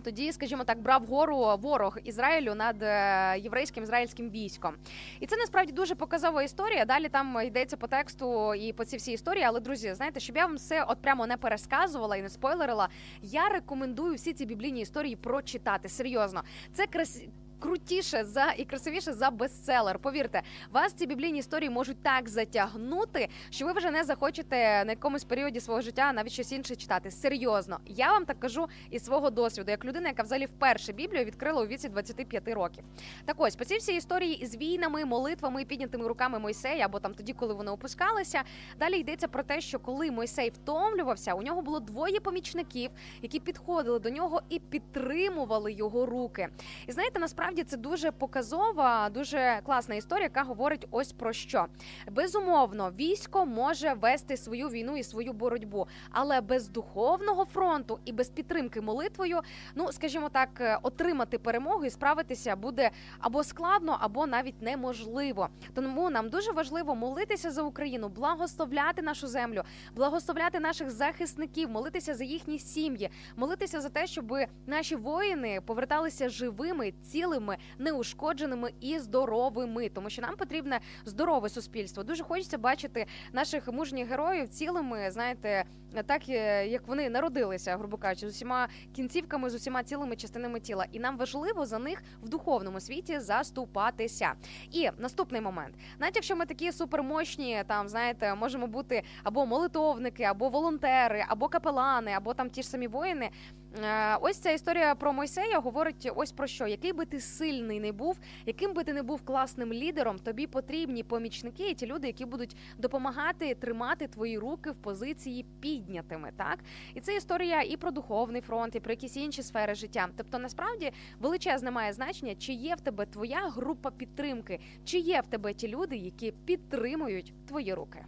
тоді, скажімо так, брав гору ворог Ізраїлю над е, єврейським ізраїльським військом, і це насправді дуже показова історія. Далі там йдеться по тексту і по цій всій історії. Але друзі, знаєте, щоб я вам все от прямо не пересказувала і не спойлерила, я рекомендую всі ці біблійні історії прочитати. Серйозно, це крас крутіше за і красивіше за бестселер. Повірте, вас ці біблійні історії можуть так затягнути, що ви вже не захочете на якомусь періоді свого життя навіть щось інше читати. Серйозно, я вам так кажу із свого досвіду, як людина, яка взагалі вперше Біблію відкрила у віці 25 років. Так ось по цій всій історії із війнами, молитвами, піднятими руками Мойсея, або там тоді, коли вони опускалися. Далі йдеться про те, що коли Мойсей втомлювався, у нього було двоє помічників, які підходили до нього і підтримували його руки. І знаєте, насправді це дуже показова, дуже класна історія, яка говорить ось про що. Безумовно, військо може вести свою війну і свою боротьбу, але без духовного фронту і без підтримки молитвою, ну скажімо так, е, отримати перемогу і справитися буде або складно, або навіть неможливо. Тому нам дуже важливо молитися за Україну, благословляти нашу землю, благословляти наших захисників, молитися за їхні сім'ї, молитися за те, щоб наші воїни поверталися живими, цілими, неушкодженими і здоровими, тому що нам потрібне здорове суспільство. Дуже хочеться бачити наших мужніх героїв цілими, знаєте, так е, як вони народилися, грубо кажучи, з усіма кінцівками, з усіма цілими частинами тіла. І нам важливо за них в духовному світі заступатися. І наступний момент, навіть якщо ми такі супермощні, там знаєте, можемо бути або молитовники, або волонтери, або капелани, або там ті ж самі воїни. Е, Ось ця історія про Мойсея говорить ось про що: який би ти сильний не був, яким би ти не був класним лідером, тобі потрібні помічники, і ті люди, які будуть допомагати тримати твої руки в позиції піднятими. Так і це історія і про духовний фронт, і про якісь інші сфери життя. Тобто, насправді величезне має значення, чи є в тебе твоя група підтримки, чи є в тебе ті люди, які підтримують твої руки.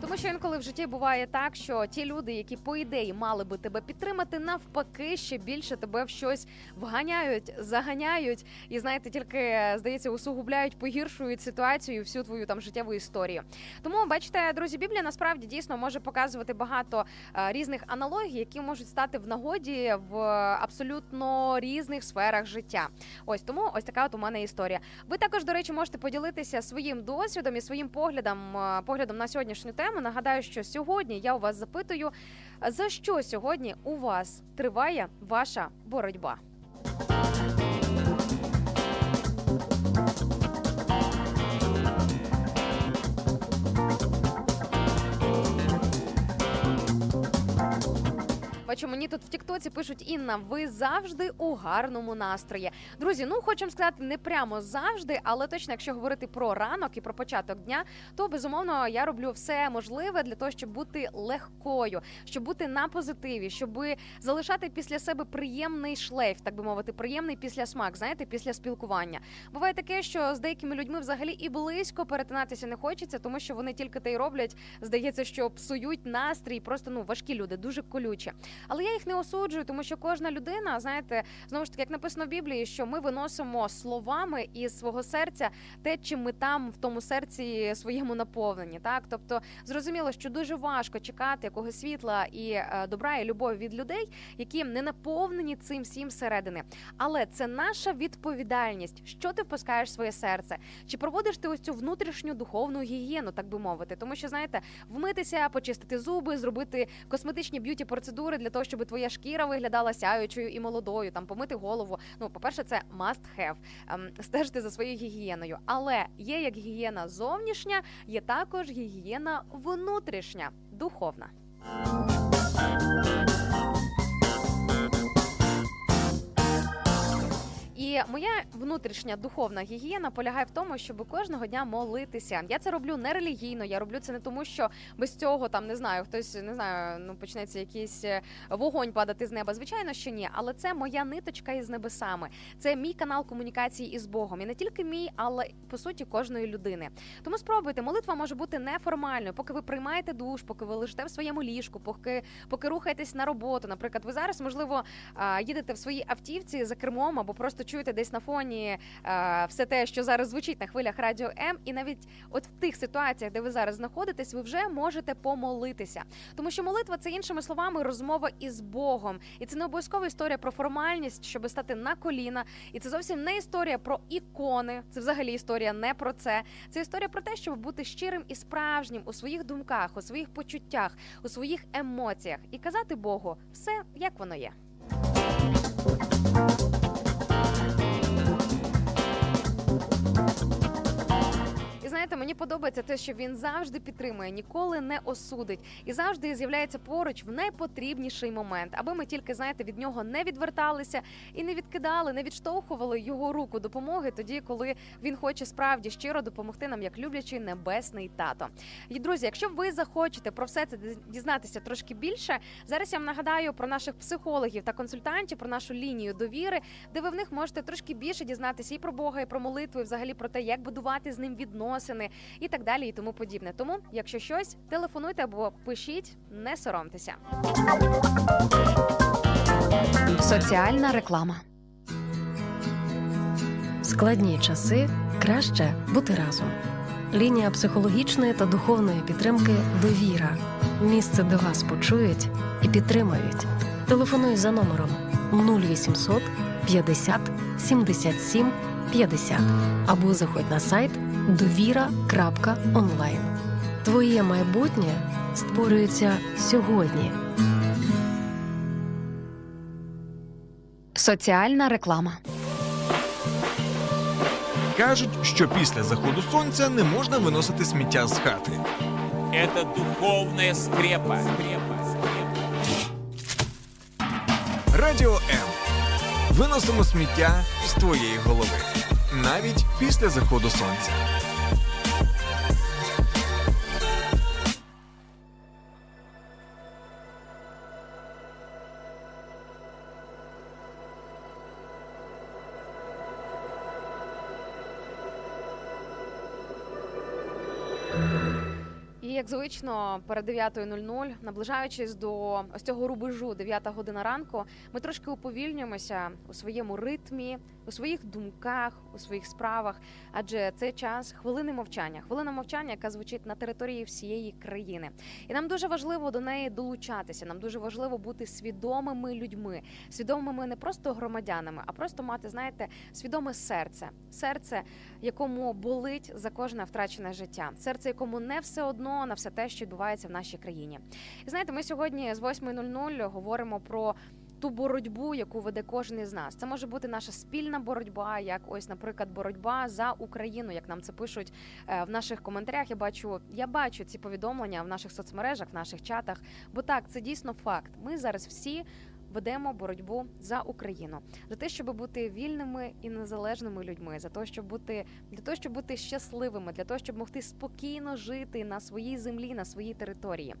Тому що інколи інколи в житті буває так, що ті люди, які по ідеї мали би тебе підтримати, навпаки, ще більше тебе в щось вганяють, заганяють, і знаєте, тільки здається, усугубляють, погіршують ситуацію, всю твою там життєву історію. Тому бачите, друзі, Біблія насправді дійсно може показувати багато е, різних аналогій, які можуть стати в нагоді в абсолютно різних сферах життя. Ось тому ось така от у мене історія. Ви також, до речі, можете поділитися своїм досвідом і своїм поглядом е, поглядом на сьогоднішню тему. Нагадаю, що сьогодні я у вас запитую, за що сьогодні у вас триває ваша боротьба. Бачу, мені тут в Тіктоці пишуть Інна, ви завжди у гарному настрої. Друзі, ну хочемо сказати, не прямо завжди, але точно, якщо говорити про ранок і про початок дня, то безумовно я роблю все можливе для того, щоб бути легкою, щоб бути на позитиві, щоб залишати після себе приємний шлейф, так би мовити, приємний післясмак, знаєте, після спілкування. Буває таке, що з деякими людьми взагалі і близько перетинатися не хочеться, тому що вони тільки те й роблять. Здається, що псують настрій, просто ну важкі люди, дуже колючі. Але я їх не осуджую, тому що кожна людина, знаєте, знову ж таки, як написано в Біблії, що ми виносимо словами із свого серця те, чим ми там в тому серці своєму наповнені. Так, тобто зрозуміло, що дуже важко чекати якогось світла і е, добра і любові від людей, які не наповнені цим всім всередини. Але це наша відповідальність, що ти впускаєш в своє серце, чи проводиш ти ось цю внутрішню духовну гігієну, так би мовити, тому що знаєте, вмитися, почистити зуби, зробити косметичні beauty процедури для того, щоб твоя шкіра виглядала сяючою і молодою, там помити голову. Ну, по-перше, це must have, ем, стежити за своєю гігієною. Але є як гігієна зовнішня, є також гігієна внутрішня, духовна. І моя внутрішня духовна гігієна полягає в тому, щоб кожного дня молитися. Я це роблю не релігійно. Я роблю це не тому, що без цього там не знаю, хтось не знаю, ну почнеться якийсь е, вогонь падати з неба. Звичайно, що ні, але це моя ниточка із небесами. Це мій канал комунікації із Богом. І не тільки мій, але по суті кожної людини. Тому спробуйте, молитва може бути неформальною, поки ви приймаєте душ, поки ви лежите в своєму ліжку, поки поки рухаєтесь на роботу. Наприклад, ви зараз можливо їдете в своїй автівці за кермом або просто чуєте десь на фоні е, все те, що зараз звучить на хвилях радіо М, і навіть от в тих ситуаціях, де ви зараз знаходитесь, ви вже можете помолитися, тому що молитва це іншими словами розмова із Богом, і це не обов'язкова історія про формальність, щоб стати на коліна, і це зовсім не історія про ікони. Це взагалі історія не про це. Це історія про те, щоб бути щирим і справжнім у своїх думках, у своїх почуттях, у своїх емоціях і казати Богу все як воно є. Знаєте, мені подобається те, що він завжди підтримує, ніколи не осудить і завжди з'являється поруч в найпотрібніший момент, аби ми тільки знаєте від нього не відверталися і не відкидали, не відштовхували його руку допомоги тоді, коли він хоче справді щиро допомогти нам, як люблячий небесний тато. І друзі, якщо ви захочете про все це дізнатися трошки більше, зараз я вам нагадаю про наших психологів та консультантів, про нашу лінію довіри, де ви в них можете трошки більше дізнатися і про Бога, і про молитву, і взагалі про те, як будувати з ним відносини і так далі, і тому подібне. Тому, якщо щось, телефонуйте або пишіть, не соромтеся. Соціальна реклама.
В складні часи краще бути разом. Лінія психологічної та духовної підтримки Довіра. Місце, де вас почують і підтримають. Телефонуй за номером 0800 50 77 50 або заходь на сайт довіра.онлайн. Твоє майбутнє створюється сьогодні.
Соціальна реклама.
Кажуть, що після заходу сонця не можна виносити сміття з хати.
Это духовная скрепа.
Радіо М. Виносимо сміття з твоєї голови. Навіть після заходу сонця.
Як звично, перед 9.00, наближаючись до ось цього рубежу 9 година ранку, ми трошки уповільнюємося у своєму ритмі, у своїх думках, у своїх справах. Адже це час хвилини мовчання, хвилина мовчання, яка звучить на території всієї країни. І нам дуже важливо до неї долучатися. Нам дуже важливо бути свідомими людьми, свідомими не просто громадянами, а просто мати, знаєте, свідоме серце, серце, якому болить за кожне втрачене життя, серце, якому не все одно на все те, що відбувається в нашій країні. І знаєте, ми сьогодні з 8.00 говоримо про. Ту боротьбу, яку веде кожен із нас, це може бути наша спільна боротьба, як ось, наприклад, боротьба за Україну, як нам це пишуть е, в наших коментарях. Я бачу, я бачу ці повідомлення в наших соцмережах, в наших чатах. Бо так, це дійсно факт. Ми зараз всі ведемо боротьбу за Україну, за те, щоб бути вільними і незалежними людьми, за те, щоб бути для того, щоб бути щасливими, для того, щоб могти спокійно жити на своїй землі, на своїй території.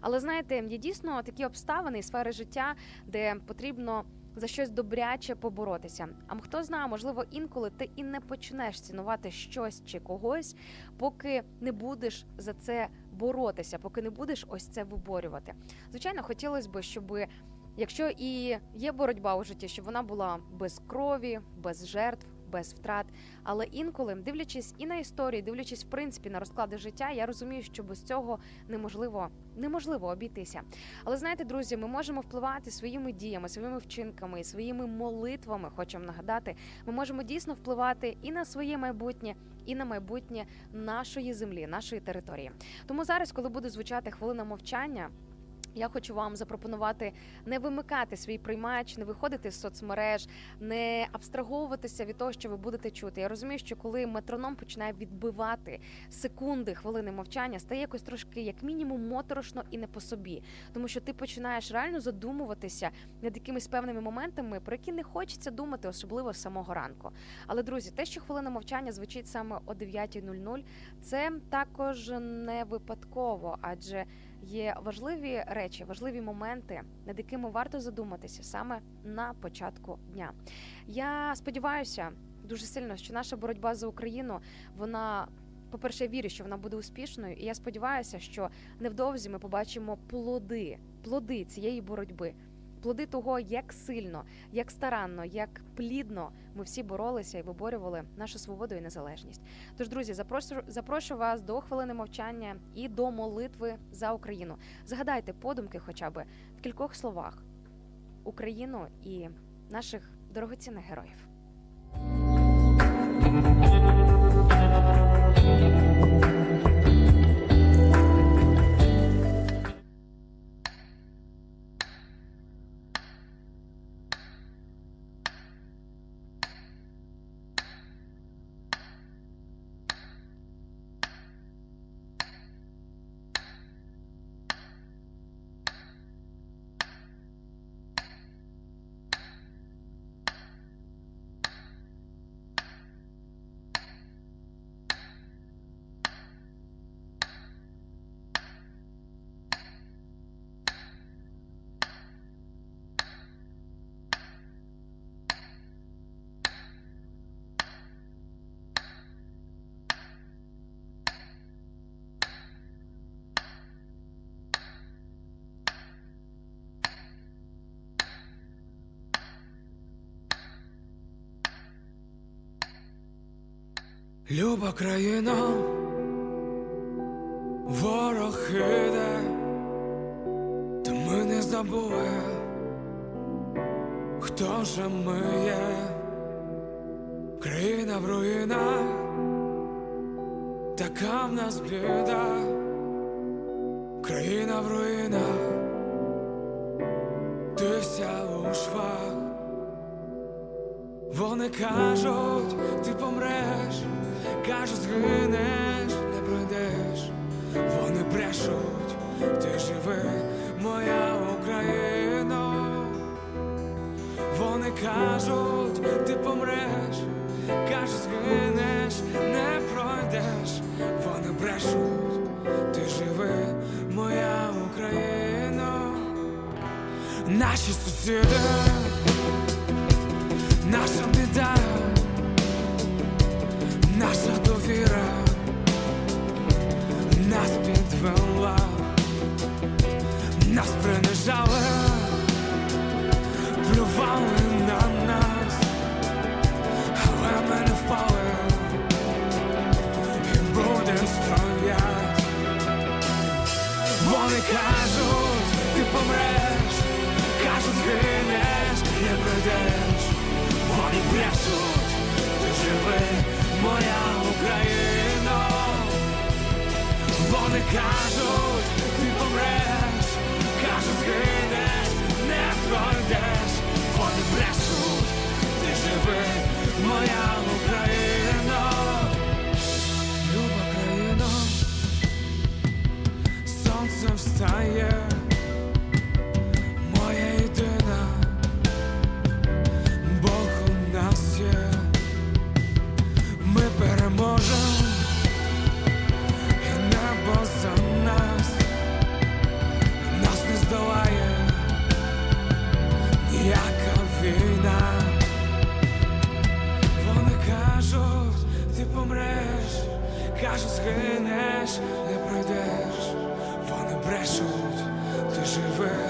Але знаєте, є дійсно такі обставини і сфери життя, де потрібно. За щось добряче поборотися. А хто знає, можливо, інколи ти і не почнеш цінувати щось чи когось, поки не будеш за це боротися, поки не будеш ось це виборювати. Звичайно, хотілося б, щоб Якщо і є боротьба у житті, щоб вона була без крові, без жертв, без втрат. Але інколи, дивлячись і на історію, дивлячись в принципі на розклади життя, я розумію, що без цього неможливо неможливо обійтися. Але знаєте, друзі, ми можемо впливати своїми діями, своїми вчинками, своїми молитвами. Хочемо нагадати, ми можемо дійсно впливати і на своє майбутнє, і на майбутнє нашої землі, нашої території. Тому зараз, коли буде звучати хвилина мовчання. Я хочу вам запропонувати не вимикати свій приймач, не виходити з соцмереж, не абстраговуватися від того, що ви будете чути. Я розумію, що коли метроном починає відбивати секунди, хвилини мовчання, стає якось трошки, як мінімум, моторошно і не по собі, тому що ти починаєш реально задумуватися над якимись певними моментами, про які не хочеться думати, особливо з самого ранку. Але друзі, те, що хвилина мовчання звучить саме о 9.00, це також не випадково, адже є важливі речі, важливі моменти, над якими варто задуматися саме на початку дня. Я сподіваюся дуже сильно, що наша боротьба за Україну вона. По-перше, я вірю, що вона буде успішною, і я сподіваюся, що невдовзі ми побачимо плоди, плоди цієї боротьби плоди того, як сильно, як старанно, як плідно ми всі боролися і виборювали нашу свободу і незалежність. Тож, друзі, запрошую, запрошую вас до хвилини мовчання і до молитви за Україну. Згадайте подумки, хоча б в кількох словах Україну і наших дорогоцінних героїв.
Люба країна, ворог іде, та ми не забули, хто же ми є, країна в руїнах, така в нас біда, країна в руїнах, ти вся у швах, вони кажуть, ти помреш кажуть, згинеш, не пройдеш, вони брешуть, ти живи, моя Україна, вони кажуть, ти помреш, кажуть, згинеш, не пройдеш, вони брешуть, ти живи, моя Україна, наші сусіди, наша біда нас принижали, плювали на нас, але ми не впали і будем стоять. Вони кажуть, ти помреш, кажуть, згинеш, не прийдеш. Вони брешуть, ти живи, моя Україна. Вони кажуть, ти помреш, живи, моя Україна. Люба країна, сонце встає, моя єдина, Бог нас є, ми переможемо, кажуть, згинеш, не пройдеш. Вони брешуть, ти живи,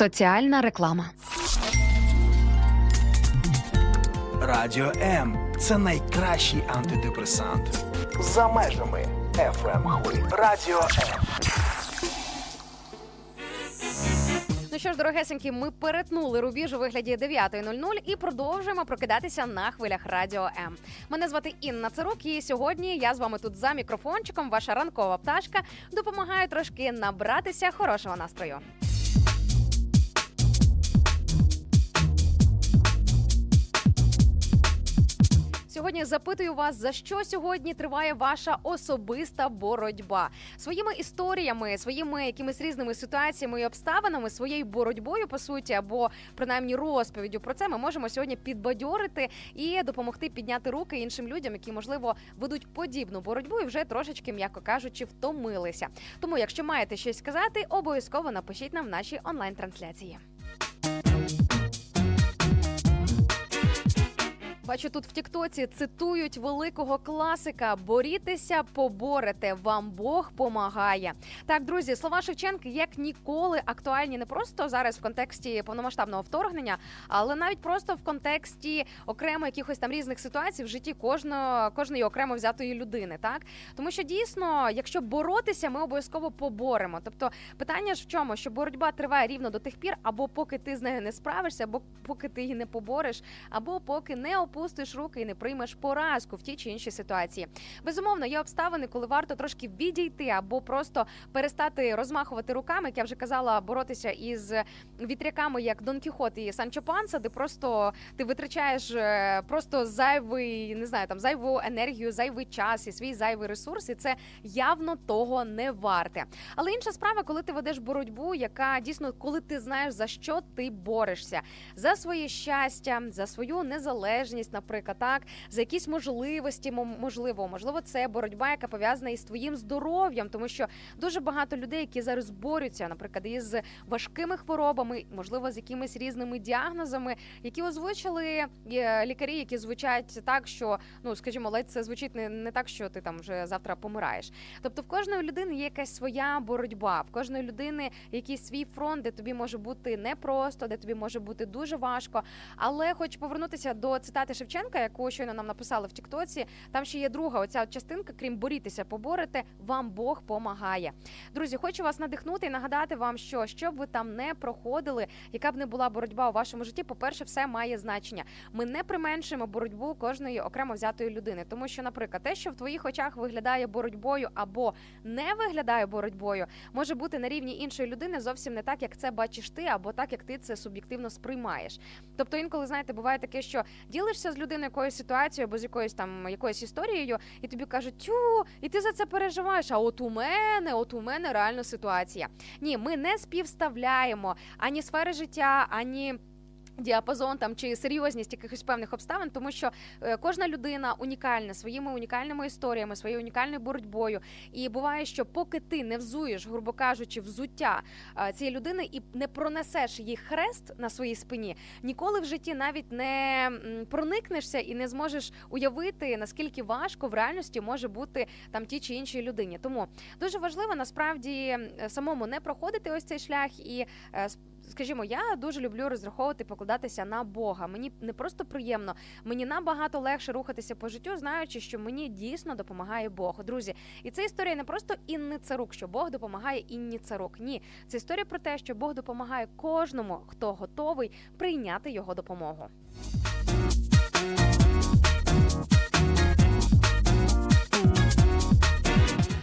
Соціальна реклама.
Радіо М це найкращий антидепресант.
За межами FM хвиль. Радіо М.
Ну що ж, дорогесенькі, ми перетнули рубіж у вигляді 9.00 і продовжуємо прокидатися на хвилях радіо М. Мене звати Інна Цирук, і сьогодні я з вами тут за мікрофончиком. Ваша ранкова пташка допомагає трошки набратися хорошого настрою. Сьогодні запитую вас, за що сьогодні триває ваша особиста боротьба своїми історіями, своїми якимись різними ситуаціями і обставинами, своєю боротьбою по суті, або принаймні розповіддю про це. Ми можемо сьогодні підбадьорити і допомогти підняти руки іншим людям, які можливо ведуть подібну боротьбу і вже трошечки, м'яко кажучи, втомилися. Тому, якщо маєте щось сказати, обов'язково напишіть нам в нашій онлайн трансляції. Бачу, тут в Тіктоці цитують великого класика: борітеся, поборете, вам Бог помагає. Так, друзі, слова Шевченка як ніколи актуальні не просто зараз в контексті повномасштабного вторгнення, але навіть просто в контексті окремо якихось там різних ситуацій в житті кожного кожної окремо взятої людини. Так тому що дійсно, якщо боротися, ми обов'язково поборемо. Тобто, питання ж в чому, що боротьба триває рівно до тих пір, або поки ти з нею не справишся, або поки ти її не побореш, або поки не опустиш руки і не приймеш поразку в тій чи іншій ситуації. Безумовно, є обставини, коли варто трошки відійти або просто перестати розмахувати руками, як я вже казала, боротися із вітряками, як Дон Кіхот і Санчо Панса, де просто ти витрачаєш е, просто зайвий, не знаю, там зайву енергію, зайвий час і свій зайвий ресурс, і це явно того не варте. Але інша справа, коли ти ведеш боротьбу, яка дійсно, коли ти знаєш за що ти борешся, за своє щастя, за свою незалежність, наприклад, так за якісь можливості, мо- можливо, можливо, це боротьба, яка пов'язана із твоїм здоров'ям, тому що дуже багато людей, які зараз борються, наприклад, із важкими хворобами, можливо, з якимись різними діагнозами, які озвучили е, лікарі, які звучать так, що ну скажімо, ледь це звучить не, не так, що ти там вже завтра помираєш. Тобто, в кожної людини є якась своя боротьба, в кожної людини якийсь свій фронт, де тобі може бути непросто, де тобі може бути дуже важко. Але хочу повернутися до цитати Шевченка, яку щойно нам написали в Тіктоці. Там ще є друга оця частинка, крім борітися, поборете, вам Бог помагає. Друзі, хочу вас надихнути і нагадати вам, що що б ви там не проходили, яка б не була боротьба у вашому житті, по-перше, все має значення. Ми не применшуємо боротьбу кожної окремо взятої людини, тому що, наприклад, те, що в твоїх очах виглядає боротьбою або не виглядає боротьбою, може бути на рівні іншої людини зовсім не так, як це бачиш ти, або так, як ти це суб'єктивно сприймаєш. Тобто, інколи знаєте, буває таке, що ділишся з людиною якоюсь ситуацією або з якоюсь там якоюсь історією, і тобі кажуть, тю, і ти за це переживаєш. А от у мене, от у мене реально ситуація. Ні, ми не співставляємо ані сфери життя, ані. Діапазон там чи серйозність якихось певних обставин, тому що е, кожна людина унікальна своїми унікальними історіями, своєю унікальною боротьбою. І буває, що поки ти не взуєш, грубо кажучи, взуття е, цієї людини і не пронесеш їй хрест на своїй спині, ніколи в житті навіть не проникнешся і не зможеш уявити наскільки важко в реальності може бути там тій чи іншій людині. Тому дуже важливо насправді е, самому не проходити ось цей шлях і скажімо, я дуже люблю розраховувати, покладатися на Бога. Мені не просто приємно, мені набагато легше рухатися по життю, знаючи, що мені дійсно допомагає Бог. Друзі, і це історія не просто Інни Царук, що Бог допомагає Інні Царук. Ні, це історія про те, що Бог допомагає кожному, хто готовий прийняти його допомогу.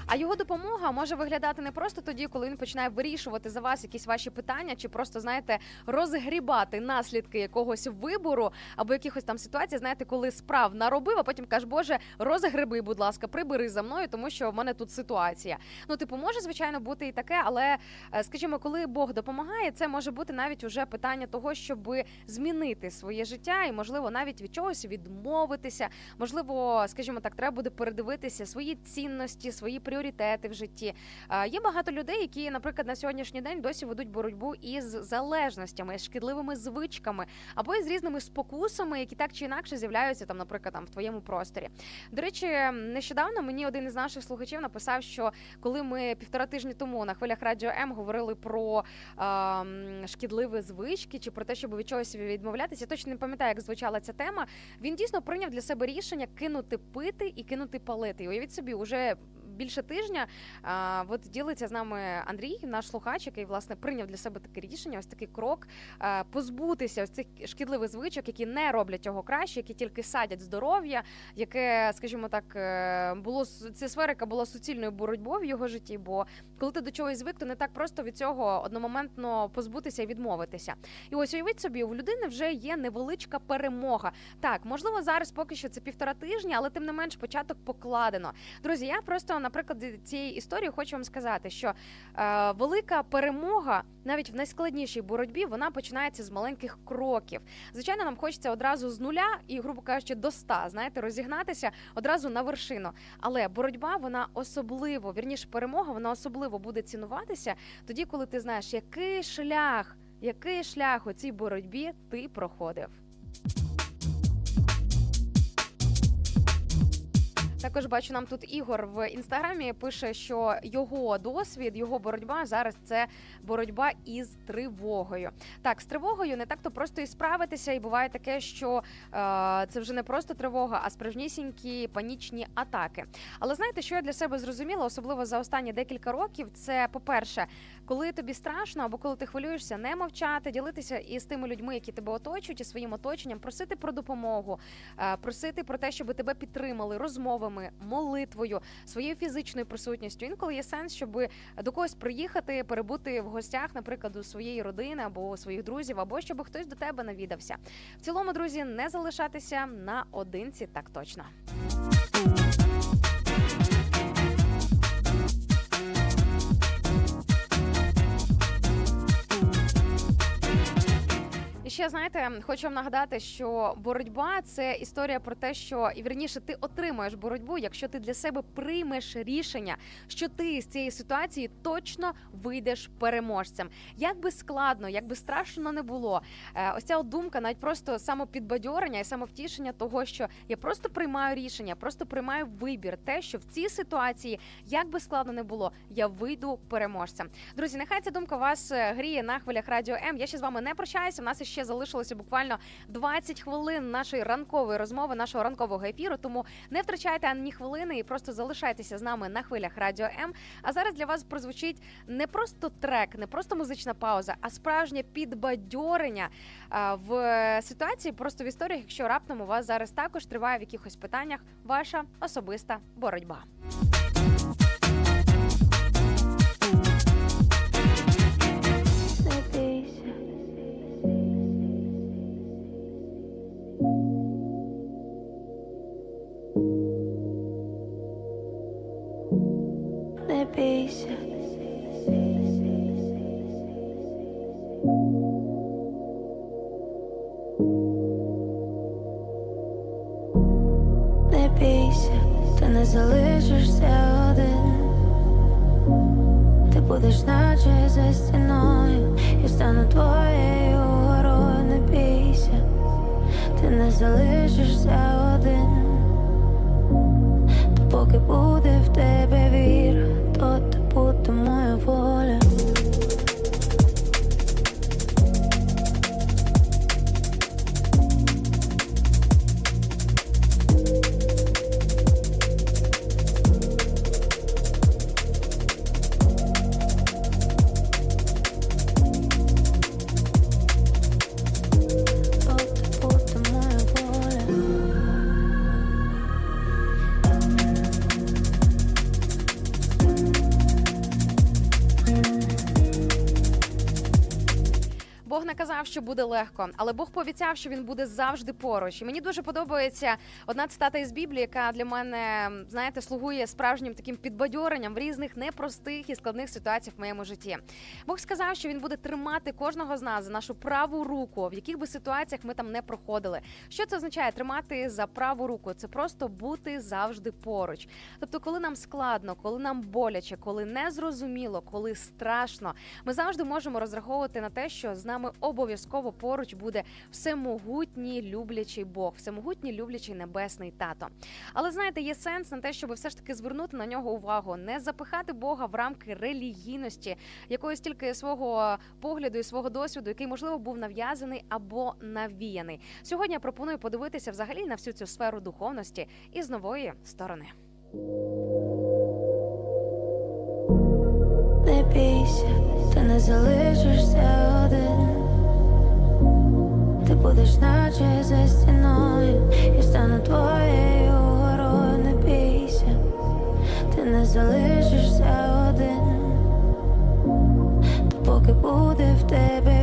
А його допомога може виглядати не просто тоді, коли він починає вирішувати за вас якісь ваші питання, чи просто знаєте розгрібати наслідки якогось вибору або якихось там ситуацій. Знаєте, коли справ наробив, а потім каже, Боже, розгриби, будь ласка, прибери за мною, тому що в мене тут ситуація. Ну, типу, може звичайно бути і таке, але е, скажімо, коли Бог допомагає, це може бути навіть уже питання того, щоб змінити своє життя, і можливо навіть від чогось відмовитися. Можливо, скажімо так, треба буде передивитися свої цінності, свої пріоритети в житті. Е, Є багато людей, які, наприклад, на сьогоднішній день досі ведуть боротьбу із залежностями, шкідливими звичками або із різними спокусами, які так чи інакше з'являються там, наприклад, там в твоєму просторі. До речі, нещодавно мені один із наших слухачів написав, що коли ми півтора тижні тому на хвилях радіо М говорили про ем, шкідливі звички чи про те, щоб від чогось відмовлятися, я точно не пам'ятаю, як звучала ця тема. Він дійсно прийняв для себе рішення кинути пити і кинути палити. І уявіть собі, уже більше тижня. А, от ділиться з нами Андрій, наш слухач, який власне прийняв для себе таке рішення, ось такий крок а, позбутися ось цих шкідливих звичок, які не роблять його краще, які тільки садять здоров'я, яке, скажімо так, е, було ця сфера, яка була суцільною боротьбою в його житті. Бо коли ти до чогось звик, то не так просто від цього одномоментно позбутися і відмовитися. І ось уявіть собі, у людини вже є невеличка перемога. Так, можливо, зараз поки що це півтора тижня, але тим не менш початок покладено. Друзі, я просто на прикладі цієї історії хочу вам сказати, що е, велика перемога навіть в найскладнішій боротьбі вона починається з маленьких кроків. Звичайно, нам хочеться одразу з нуля і, грубо кажучи, до ста, знаєте, розігнатися одразу на вершину. Але боротьба вона особливо, вірніше, перемога, вона особливо буде цінуватися тоді, коли ти знаєш, який шлях, який шлях у цій боротьбі ти проходив. Також бачу нам тут Ігор в інстаграмі пише, що його досвід, його боротьба зараз це боротьба із тривогою. Так, з тривогою не так то просто і справитися, і буває таке, що е, це вже не просто тривога, а справжнісінькі панічні атаки. Але знаєте, що я для себе зрозуміла, особливо за останні декілька років, це по-перше, коли тобі страшно або коли ти хвилюєшся, не мовчати, ділитися із тими людьми, які тебе оточують, і своїм оточенням, просити про допомогу, е, просити про те, щоб тебе підтримали розмовами, молитвою, своєю фізичною присутністю. Інколи є сенс, щоб до когось приїхати, перебути в гостях, наприклад, у своєї родини або своїх друзів, або щоб хтось до тебе навідався. В цілому, друзі, не залишатися наодинці, так точно. І ще знаєте, хочу вам нагадати, що боротьба це історія про те, що і вірніше ти отримаєш боротьбу, якщо ти для себе приймеш рішення, що ти з цієї ситуації точно вийдеш переможцем. Як би складно, як би страшно не було, е, ось ця думка, навіть просто самопідбадьорення і самовтішення того, що я просто приймаю рішення, просто приймаю вибір, те, що в цій ситуації, як би складно не було, я вийду переможцем. Друзі, нехай ця думка вас е, гріє на хвилях радіо М. Я ще з вами не прощаюся. У нас ще залишилося буквально 20 хвилин нашої ранкової розмови, нашого ранкового ефіру. Тому не втрачайте ані хвилини і просто залишайтеся з нами на хвилях Радіо М. А зараз для вас прозвучить не просто трек, не просто музична пауза, а справжнє підбадьорення в ситуації, просто в історіях, якщо раптом у вас зараз також триває в якихось питаннях ваша особиста боротьба.
Бійся. Не бійся, ти не залишишся один. Ти будеш наче за стіною, і стану твоєю горою. Не бійся, ти не залишишся один. Буде
легко, але Бог пообіцяв, що він буде завжди поруч. І мені дуже подобається одна цитата із Біблії, яка для мене знаєте слугує справжнім таким підбадьоренням в різних непростих і складних ситуаціях в моєму житті. Бог сказав, що він буде тримати кожного з нас за нашу праву руку, в яких би ситуаціях ми там не проходили. Що це означає? Тримати за праву руку це просто бути завжди поруч. Тобто, коли нам складно, коли нам боляче, коли незрозуміло, коли страшно, ми завжди можемо розраховувати на те, що з нами обов'язково поруч буде всемогутній люблячий Бог, всемогутній люблячий небесний тато. Але знаєте, є сенс на те, щоб все ж таки звернути на нього увагу, не запихати Бога в рамки релігійності, якоїсь тільки свого погляду і свого досвіду, який можливо був нав'язаний або навіяний. Сьогодні я пропоную подивитися взагалі на всю цю сферу духовності із нової сторони.
Не бійся, ти не залишишся один. Ти будеш наче за стіною, і стану твоєю горою. Не бійся, ти не залишишся один. То поки буде в тебе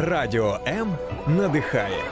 Радіо М надихає.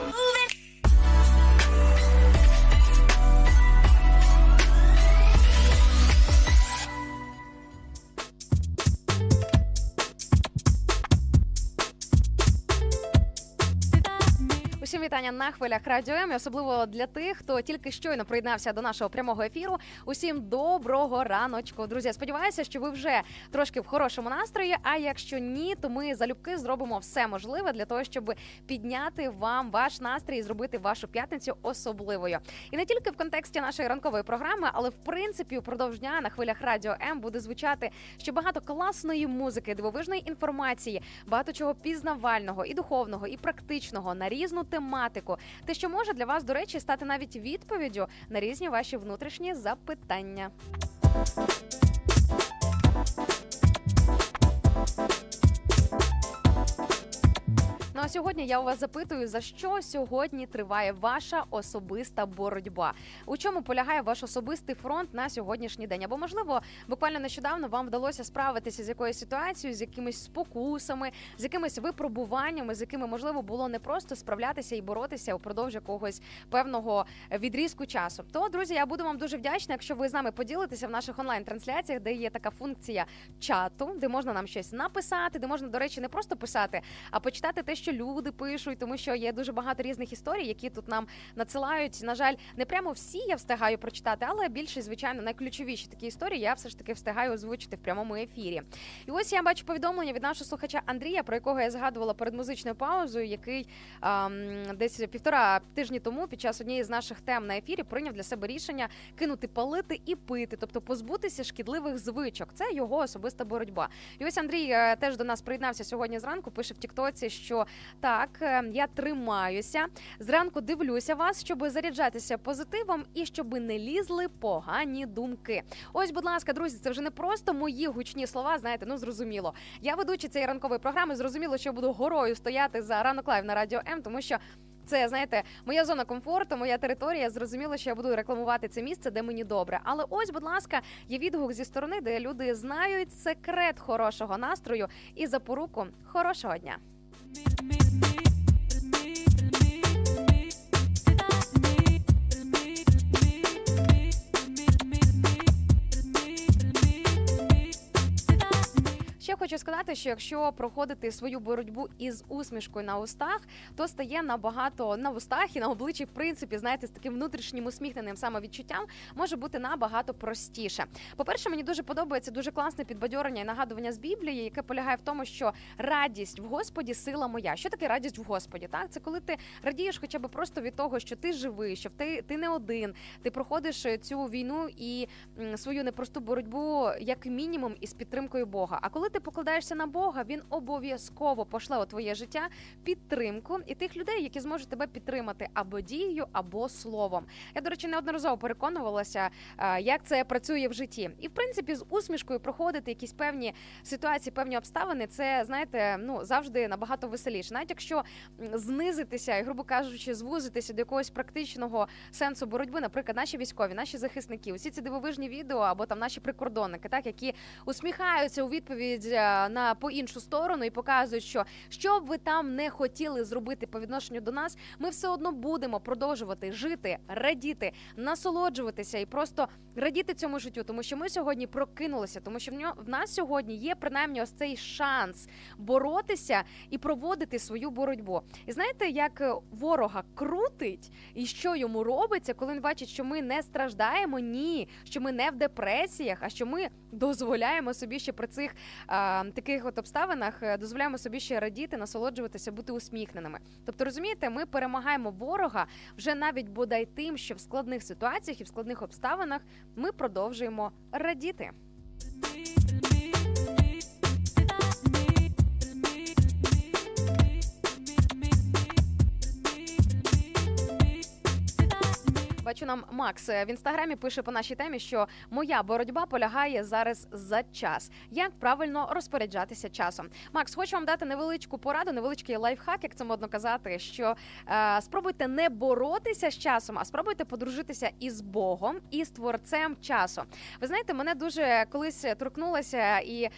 Вітання на хвилях Радіо М, особливо для тих, хто тільки щойно приєднався до нашого прямого ефіру. Усім доброго раночку. Друзі, сподіваюся, що ви вже трошки в хорошому настрої. А якщо ні, то ми залюбки зробимо все можливе для того, щоб підняти вам ваш настрій і зробити вашу п'ятницю особливою. І не тільки в контексті нашої ранкової програми, але в принципі упродовж дня на хвилях Радіо М буде звучати ще багато класної музики, дивовижної інформації, багато чого пізнавального і духовного, і практичного на різну тематику. Те, що може для вас, до речі, стати навіть відповіддю на різні ваші внутрішні запитання. Ну а сьогодні я у вас запитую, за що сьогодні триває ваша особиста боротьба? У чому полягає ваш особистий фронт на сьогоднішній день? Або можливо, буквально нещодавно вам вдалося справитися з якоюсь ситуацією, з якимись спокусами, з якимись випробуваннями, з якими можливо було не просто справлятися і боротися упродовж якогось певного відрізку часу. То, друзі, я буду вам дуже вдячна, якщо ви з нами поділитеся в наших онлайн-трансляціях, де є така функція чату, де можна нам щось написати, де можна, до речі, не просто писати, а почитати те, що люди пишуть, тому що є дуже багато різних історій, які тут нам надсилають. На жаль, не прямо всі я встигаю прочитати, але більше, звичайно, найключовіші такі історії я все ж таки встигаю озвучити в прямому ефірі. І ось я бачу повідомлення від нашого слухача Андрія, про якого я згадувала перед музичною паузою, який ем, десь півтора тижні тому під час однієї з наших тем на ефірі прийняв для себе рішення кинути палити і пити, тобто позбутися шкідливих звичок. Це його особиста боротьба. І ось Андрій е, теж до нас приєднався сьогодні зранку. Пише в Тіктоці, що так, е, я тримаюся. Зранку дивлюся вас, щоб заряджатися позитивом і щоб не лізли погані думки. Ось, будь ласка, друзі, це вже не просто мої гучні слова. Знаєте, ну зрозуміло. Я ведучий цієї ранкової програми. Зрозуміло, що буду горою стояти за ранок лайв на радіо М, тому що. Це знаєте, моя зона комфорту, моя територія. Зрозуміло, що я буду рекламувати це місце, де мені добре. Але ось, будь ласка, є відгук зі сторони, де люди знають секрет хорошого настрою і запоруку хорошого дня. me, me, me. Ще хочу сказати, що якщо проходити свою боротьбу із усмішкою на устах, то стає набагато на устах і на обличчі, в принципі, знаєте, з таким внутрішнім усміхненим самовідчуттям може бути набагато простіше. По-перше, мені дуже подобається дуже класне підбадьорення і нагадування з Біблії, яке полягає в тому, що радість в Господі сила моя. Що таке радість в Господі? Так, це коли ти радієш, хоча б просто від того, що ти живий, що ти, ти не один, ти проходиш цю війну і свою непросту боротьбу як мінімум із підтримкою Бога. А коли ти покладаєшся на Бога, він обов'язково пошле у твоє життя підтримку і тих людей, які зможуть тебе підтримати або дією, або словом. Я, до речі, неодноразово переконувалася, е, як це працює в житті. І в принципі, з усмішкою проходити якісь певні ситуації, певні обставини, це знаєте, ну завжди набагато веселіше. Навіть якщо знизитися і, грубо кажучи, звузитися до якогось практичного сенсу боротьби, наприклад, наші військові, наші захисники, усі ці дивовижні відео або там наші прикордонники, так які усміхаються у відповідь на по іншу сторону і показують, що що б ви там не хотіли зробити по відношенню до нас, ми все одно будемо продовжувати жити, радіти, насолоджуватися і просто радіти цьому життю, тому що ми сьогодні прокинулися, тому що в нього в нас сьогодні є принаймні ось цей шанс боротися і проводити свою боротьбу. І знаєте, як е, ворога крутить, і що йому робиться, коли він бачить, що ми не страждаємо, ні, що ми не в депресіях, а що ми дозволяємо собі ще при цих а, таких от обставинах е, дозволяємо собі ще радіти, насолоджуватися, бути усміхненими. Тобто, розумієте, ми перемагаємо ворога вже навіть бодай тим, що в складних ситуаціях і в складних обставинах ми продовжуємо радіти. Бачу нам Макс е, в інстаграмі пише по нашій темі, що моя боротьба полягає зараз за час. Як правильно розпоряджатися часом? Макс, хочу вам дати невеличку пораду, невеличкий лайфхак, як це модно казати. Що е, спробуйте не боротися з часом, а спробуйте подружитися із Богом і з творцем часу. Ви знаєте, мене дуже колись торкнулася і е,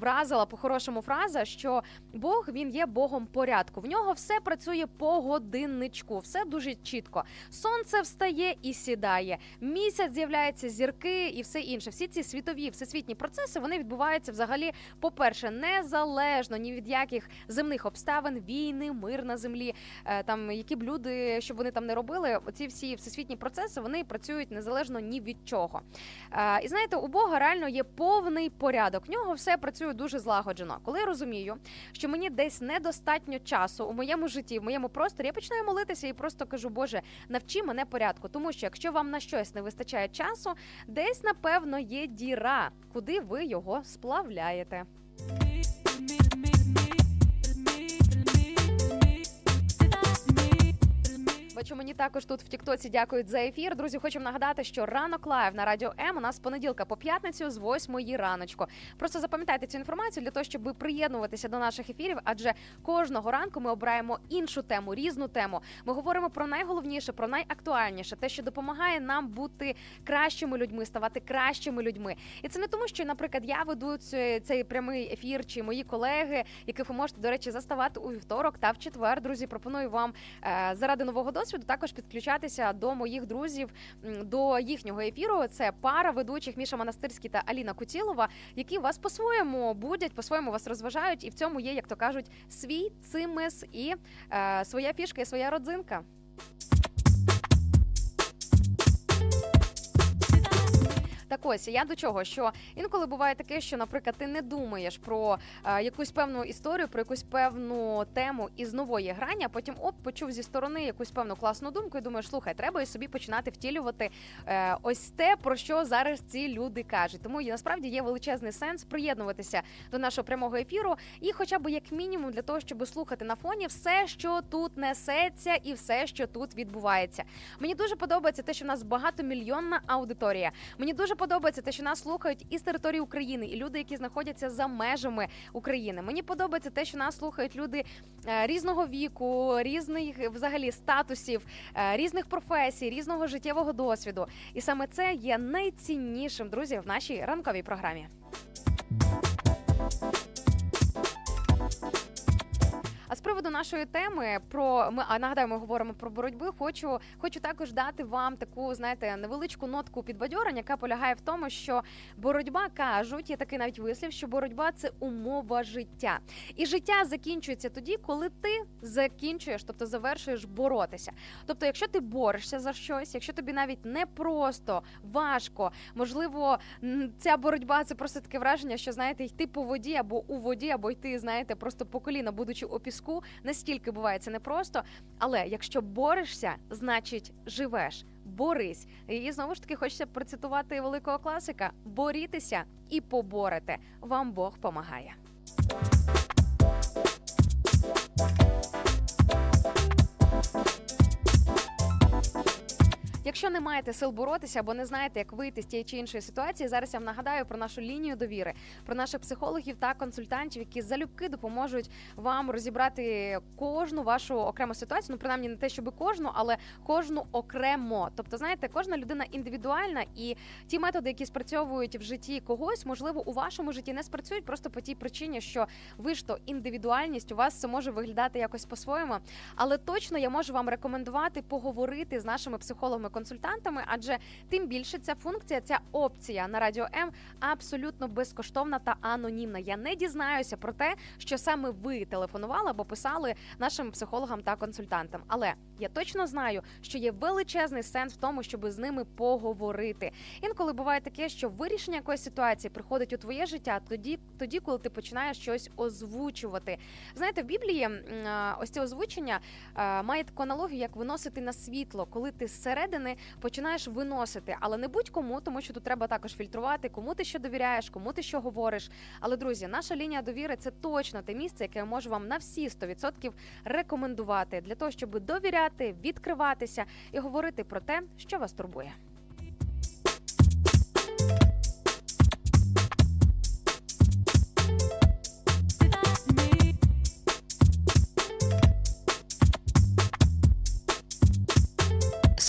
вразила по-хорошому фраза, що Бог він є Богом порядку. В нього все працює по годинничку, все дуже чітко. Сонце встає і сідає. Місяць з'являється зірки і все інше. Всі ці світові всесвітні процеси вони відбуваються взагалі, по-перше, незалежно ні від яких земних обставин, війни, мир на землі. Е, Там які б люди, щоб вони там не робили, оці всі всесвітні процеси вони працюють незалежно ні від чого. Е, І знаєте, у Бога реально є повний порядок. В нього все працює дуже злагоджено. Коли я розумію, що мені десь недостатньо часу у моєму житті, в моєму просторі, я починаю молитися і просто кажу, Боже, навчи мене порядку. Тому що якщо вам на щось не вистачає часу, десь напевно є діра, куди ви його сплавляєте. Бачу, мені також тут в Тіктоці дякують за ефір. Друзі, хочу нагадати, що ранок лайв на радіо М у нас понеділка по п'ятницю з 8 раночку. Просто запам'ятайте цю інформацію для того, щоб приєднуватися до наших ефірів, адже кожного ранку ми обираємо іншу тему, різну тему. Ми говоримо про найголовніше, про найактуальніше, те, що допомагає нам бути кращими людьми, ставати кращими людьми. І це не тому, що, наприклад, я веду цей, цей прямий ефір, чи мої колеги, яких ви можете, до речі, заставати у вівторок та в четвер. Друзі, пропоную вам е, заради нового досвіду досвіду, також підключатися до моїх друзів до їхнього ефіру. Це пара ведучих Міша Монастирський та Аліна Кутілова, які вас по-своєму будять, по-своєму вас розважають, і в цьому є, як то кажуть, свій цимес і е, своя фішка і своя родзинка. Так ось я до чого, що інколи буває таке, що, наприклад, ти не думаєш про е, якусь певну історію, про якусь певну тему із нової грані, а потім оп, почув зі сторони якусь певну класну думку, і думаєш, слухай, треба і собі починати втілювати е, ось те, про що зараз ці люди кажуть. Тому насправді є величезний сенс приєднуватися до нашого прямого ефіру, і хоча б як мінімум для того, щоб слухати на фоні все, що тут несеться, і все, що тут відбувається. Мені дуже подобається те, що в нас багатомільйонна аудиторія. Мені дуже подобається те, що нас слухають із території України, і люди, які знаходяться за межами України. Мені подобається те, що нас слухають люди е, різного віку, різних взагалі статусів, е, різних професій, різного життєвого досвіду. І саме це є найціннішим, друзі, в нашій ранковій програмі. А з приводу нашої теми про ми а нагадаю, ми говоримо про боротьбу. Хочу хочу також дати вам таку, знаєте, невеличку нотку підбадьорення, яка полягає в тому, що боротьба кажуть, є такий навіть вислів, що боротьба це умова життя, і життя закінчується тоді, коли ти закінчуєш, тобто завершуєш боротися. Тобто, якщо ти борешся за щось, якщо тобі навіть не просто важко, можливо, ця боротьба це просто таке враження, що знаєте, йти по воді або у воді, або йти, знаєте, просто по коліна, будучи у піску, настільки буває це непросто. Але якщо борешся, значить живеш. Борись. І знову ж таки хочеться процитувати великого класика: борітеся і поборете. Вам Бог помагає. Якщо не маєте сил боротися або не знаєте, як вийти з тієї чи іншої ситуації, зараз я вам нагадаю про нашу лінію довіри, про наших психологів та консультантів, які залюбки допоможуть вам розібрати кожну вашу окрему ситуацію. Ну, принаймні не те, щоб кожну, але кожну окремо. Тобто, знаєте, кожна людина індивідуальна, і ті методи, які спрацьовують в житті когось, можливо, у вашому житті не спрацюють просто по тій причині, що ви ж то індивідуальність, у вас це може виглядати якось по-своєму. Але точно я можу вам рекомендувати поговорити з нашими психологами-консультантами, адже тим більше ця функція, ця опція на радіо М абсолютно безкоштовна та анонімна. Я не дізнаюся про те, що саме ви телефонували або писали нашим психологам та консультантам. Але я точно знаю, що є величезний сенс в тому, щоб з ними поговорити. Інколи буває таке, що вирішення якоїсь ситуації приходить у твоє життя тоді, тоді, коли ти починаєш щось озвучувати. Знаєте, в Біблії ось це озвучення має таку аналогію, як виносити на світло, коли ти зсередини починаєш виносити, але не будь-кому, тому що тут треба також фільтрувати, кому ти що довіряєш, кому ти що говориш. Але друзі, наша лінія довіри це точно те місце, яке я можу вам на всі 100% рекомендувати для того, щоб довіряти, відкриватися і говорити про те, що вас турбує.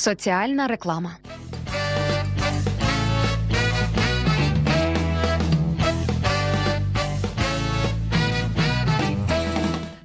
Соціальна реклама.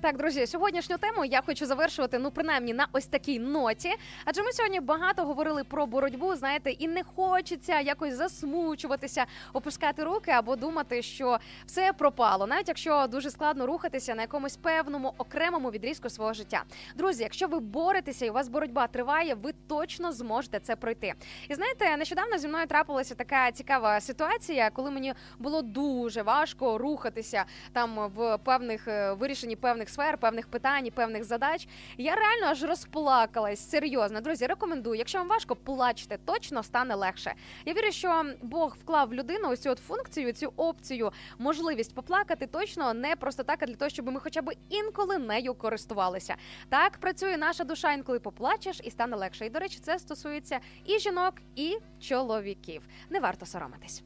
Так, друзі, сьогоднішню тему я хочу завершувати, ну принаймні на ось такій ноті. Адже ми сьогодні багато говорили про боротьбу, знаєте, і не хочеться якось засмучуватися, опускати руки або думати, що все пропало, навіть якщо дуже складно рухатися на якомусь певному окремому відрізку свого життя. Друзі, якщо ви боретеся і у вас боротьба триває, ви точно зможете це пройти. І знаєте, нещодавно зі мною трапилася така цікава ситуація, коли мені було дуже важко рухатися там в певних е, вирішенні певних сфер, певних питань, певних задач. Я реально аж розплакалась. Серйозно, друзі, рекомендую. Якщо вам важко, плачте, точно стане легше. Я вірю, що Бог вклав в людину ось цю от функцію, цю опцію, можливість поплакати точно не просто так, а для того, щоб ми хоча б інколи нею користувалися. Так працює наша душа, інколи поплачеш і стане легше. І до речі, це стосується і жінок, і чоловіків. Не варто соромитись.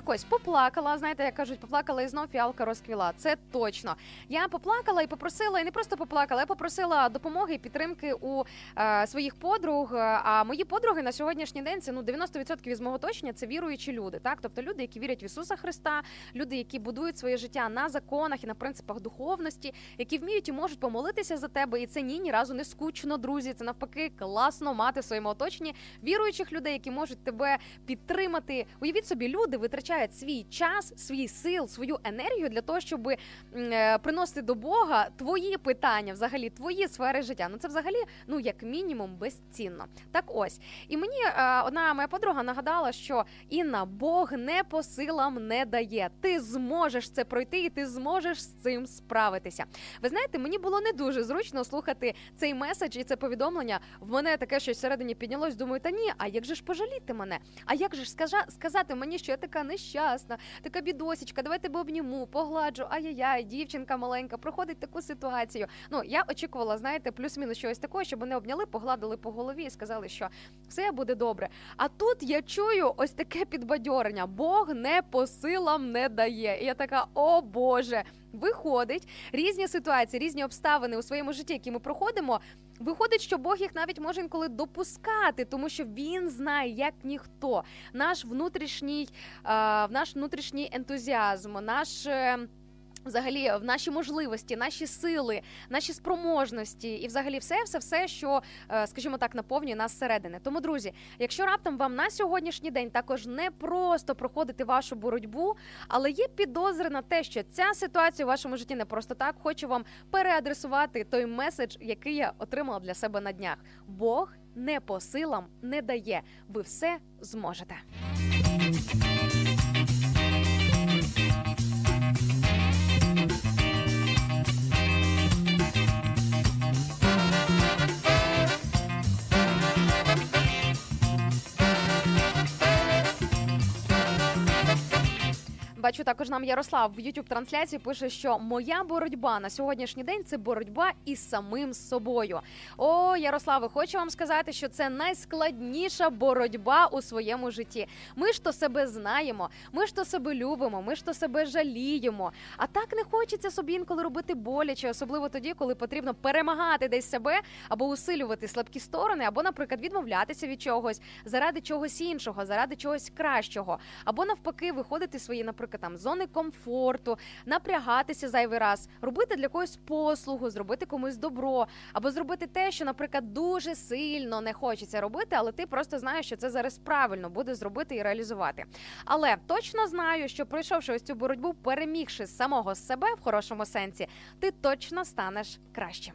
Так ось поплакала. Знаєте, як кажуть, поплакала і знов фіалка розквіла. Це точно. Я поплакала і попросила, і не просто поплакала, я попросила допомоги і підтримки у е, своїх подруг. А мої подруги на сьогоднішній день це ну 90% із мого оточення це віруючі люди. Так, тобто люди, які вірять в Ісуса Христа, люди, які будують своє життя на законах і на принципах духовності, які вміють і можуть помолитися за тебе. І це ні, ні разу не скучно, друзі. Це навпаки класно мати в своєму оточенні віруючих людей, які можуть тебе підтримати. Уявіть собі, люди витрачають свій час, свій сил, свою енергію для того, щоб е, приносити до Бога твої питання, взагалі твої сфери життя. Ну це взагалі, ну як мінімум, безцінно. Так ось і мені е, одна моя подруга нагадала, що Інна Бог не по силам не дає. Ти зможеш це пройти, і ти зможеш з цим справитися. Ви знаєте, мені було не дуже зручно слухати цей меседж і це повідомлення. В мене таке щось всередині піднялось. Думаю, та ні, а як же ж пожаліти мене? А як же ж сказати мені, що я така нещасна, така бідосічка, давай тебе обніму, погладжу. Ай-яй-яй, дівчинка маленька, проходить таку ситуацію. Ну я очікувала, знаєте, плюс-мінус щось такого, щоб вони обняли, погладили по голові і сказали, що все буде добре. А тут я чую ось таке підбадьорення: Бог не по силам не дає. І я така, о Боже. Виходить різні ситуації, різні обставини у своєму житті, які ми проходимо. Виходить, що Бог їх навіть може інколи допускати, тому що він знає, як ніхто, наш внутрішній, е, наш внутрішній ентузіазм, наш. Е, Взагалі, в наші можливості, наші сили, наші спроможності, і взагалі все, все, все, що, е, скажімо так, наповнює нас зсередини. Тому, друзі, якщо раптом вам на сьогоднішній день також не просто проходити вашу боротьбу, але є підозри на те, що ця ситуація у вашому житті не просто так, хочу вам переадресувати той меседж, який я отримала для себе на днях. Бог не по силам не дає. Ви все зможете. Бачу, також нам Ярослав в youtube трансляції пише, що моя боротьба на сьогоднішній день це боротьба із самим собою. О, Ярославе, хочу вам сказати, що це найскладніша боротьба у своєму житті. Ми ж то себе знаємо, ми ж то себе любимо, ми ж то себе жаліємо. А так не хочеться собі інколи робити боляче, особливо тоді, коли потрібно перемагати десь себе або усилювати слабкі сторони, або, наприклад, відмовлятися від чогось заради чогось іншого, заради чогось кращого, або навпаки, виходити свої, наприклад, там зони комфорту, напрягатися зайвий раз, робити для когось послугу, зробити комусь добро, або зробити те, що, наприклад, дуже сильно не хочеться робити, але ти просто знаєш, що це зараз правильно буде зробити і реалізувати. Але точно знаю, що пройшовши ось цю боротьбу, перемігши самого себе в хорошому сенсі, ти точно станеш кращим.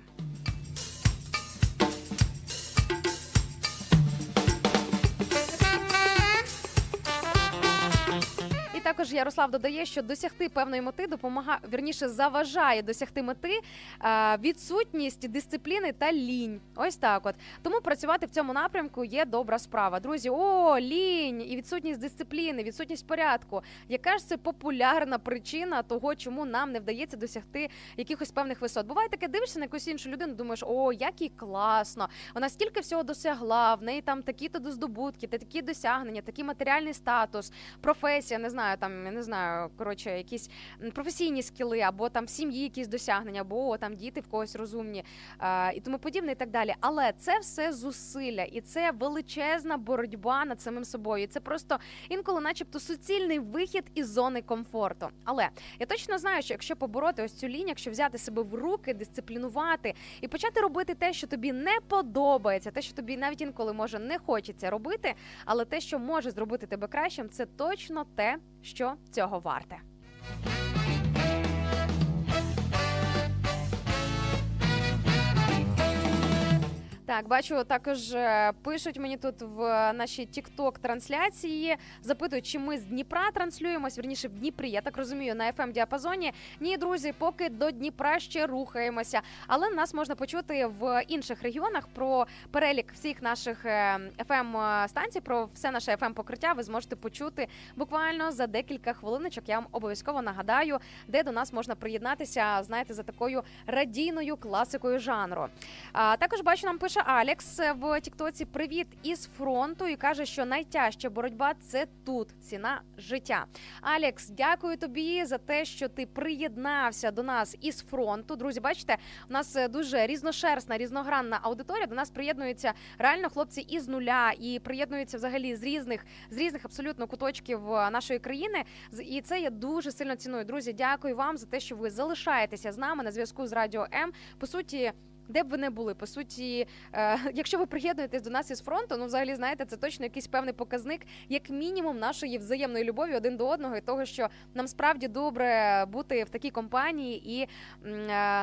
Також Ярослав додає, що досягти певної мети допомагає вірніше заважає досягти мети е, відсутність дисципліни та лінь. Ось так. От тому працювати в цьому напрямку є добра справа. Друзі, о, лінь і відсутність дисципліни, відсутність порядку. Яка ж це популярна причина того, чому нам не вдається досягти якихось певних висот? Буває таке, дивишся на якусь іншу людину, думаєш, о, як їй класно, вона стільки всього досягла, в неї там такі-то здобутки, та такі досягнення, такий матеріальний статус, професія, не знаю, там я не знаю, коротше, якісь професійні скіли, або там в сім'ї якісь досягнення, або там діти в когось розумні і тому подібне, і так далі. Але це все зусилля, і це величезна боротьба над самим собою. Це просто інколи, начебто, суцільний вихід із зони комфорту. Але я точно знаю, що якщо побороти ось цю лінію, якщо взяти себе в руки, дисциплінувати і почати робити те, що тобі не подобається, те, що тобі навіть інколи може не хочеться робити, але те, що може зробити тебе кращим, це точно те, що цього варте. Так, бачу, також е, пишуть мені тут в нашій тікток трансляції. Запитують, чи ми з Дніпра транслюємось, вірніше в Дніпрі. Я так розумію, на fm діапазоні. Ні, друзі, поки до Дніпра ще рухаємося. Але нас можна почути в інших регіонах про перелік всіх наших fm станцій, про все наше fm покриття. Ви зможете почути буквально за декілька хвилиночок. Я вам обов'язково нагадаю, де до нас можна приєднатися. Знаєте, за такою радійною класикою жанру. А також бачу, нам пише Алекс в Тіктоці. Привіт із фронту і каже, що найтяжча боротьба це тут ціна життя. Алекс, дякую тобі за те, що ти приєднався до нас із фронту. Друзі, бачите, у нас е, дуже різношерстна, різногранна аудиторія. До нас приєднуються реально хлопці із нуля і приєднуються взагалі з різних з різних абсолютно куточків е, нашої країни. І це я дуже сильно ціную. Друзі, дякую вам за те, що ви залишаєтеся з нами на зв'язку з радіо М. По суті. Де б ви не були, по суті, е, [laughs] якщо ви приєднуєтесь до нас із фронту, ну взагалі знаєте, це точно якийсь певний показник, як мінімум, нашої взаємної любові один до одного, і того, що нам справді добре бути в такій компанії і е,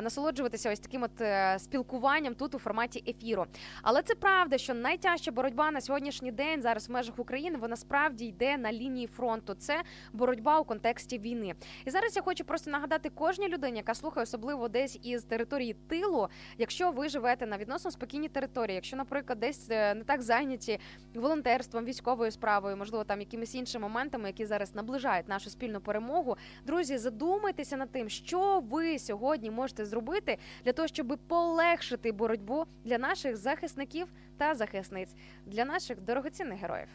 насолоджуватися ось таким от е, спілкуванням тут у форматі ефіру. Але це правда, що найтяжча боротьба на сьогоднішній день зараз в межах України вона справді йде на лінії фронту. Це боротьба у контексті війни. І зараз я хочу просто нагадати кожній людині, яка слухає, особливо десь із території тилу. Якщо ви живете на відносно спокійній території, якщо, наприклад, десь е, не так зайняті волонтерством, військовою справою, можливо, там якимись іншими моментами, які зараз наближають нашу спільну перемогу. Друзі, задумайтеся над тим, що ви сьогодні можете зробити для того, щоб полегшити боротьбу для наших захисників та захисниць, для наших дорогоцінних героїв.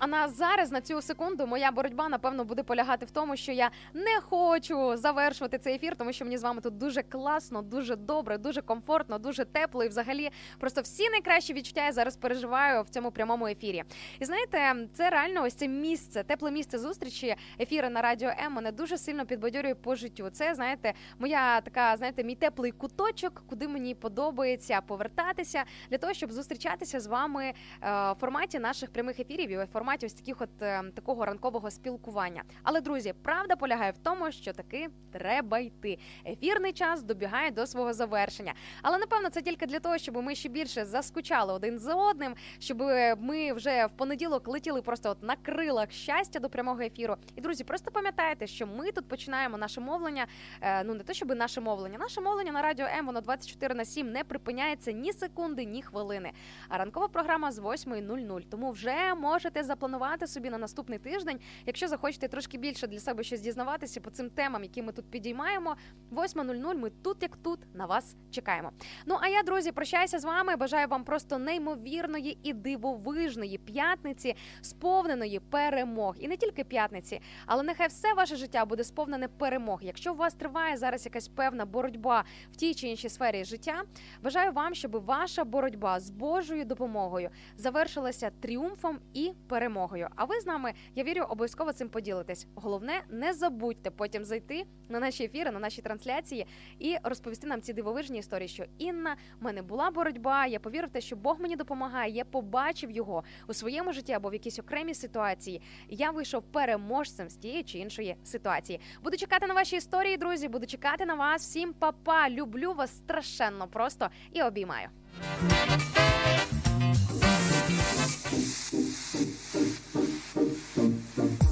А на зараз на цю секунду моя боротьба напевно буде полягати в тому, що я не хочу завершувати цей ефір, тому що мені з вами тут дуже класно, дуже добре, дуже комфортно, дуже тепло. І взагалі просто всі найкращі відчуття я зараз переживаю в цьому прямому ефірі. І знаєте, це реально ось це місце, тепле місце зустрічі, ефіри на радіо М мене дуже сильно підбадьорює по життю. Це знаєте, моя така, знаєте, мій теплий куточок, куди мені подобається повертатися для того, щоб зустрічатися з вами е, в форматі наших прямих ефірів і в ось таких, от е, такого ранкового спілкування. Але друзі, правда полягає в тому, що таки треба йти. Ефірний час добігає до свого завершення. Але напевно це тільки для того, щоб ми ще більше заскучали один за одним, щоб ми вже в понеділок летіли просто от на крилах щастя до прямого ефіру. І друзі, просто пам'ятайте, що ми тут починаємо наше мовлення. е, Ну не те, щоб наше мовлення, наше мовлення на радіо М воно 24 на 7 не припиняється ні секунди, ні хвилини. А ранкова програма з 8.00. Тому вже можете запланувати собі на наступний тиждень, якщо захочете трошки більше для себе щось дізнаватися по цим темам, які ми тут підіймаємо. 8.00 ми тут, як тут, на вас чекаємо. Ну а я, друзі, прощаюся з вами. Бажаю вам просто неймовірної і дивовижної п'ятниці, сповненої перемог. І не тільки п'ятниці, але нехай все ваше життя буде сповнене перемог. Якщо у вас триває зараз якась певна боротьба в тій чи іншій сфері життя, бажаю вам, щоб ваша боротьба з Божою допомогою завершилася тріумфом і перемогою. А ви з нами, я вірю, обов'язково цим поділитесь. Головне, не забудьте потім зайти на наші ефіри, на наші трансляції і розповісти нам ці дивовижні історії, що Інна, в мене була боротьба. Я повірив в те, що Бог мені допомагає. Я побачив його у своєму житті або в якійсь окремій ситуації. Я вийшов переможцем з тієї чи іншої ситуації. Буду чекати на ваші історії, друзі. Буду чекати на вас. Всім па-па. Люблю вас страшенно просто і обіймаю.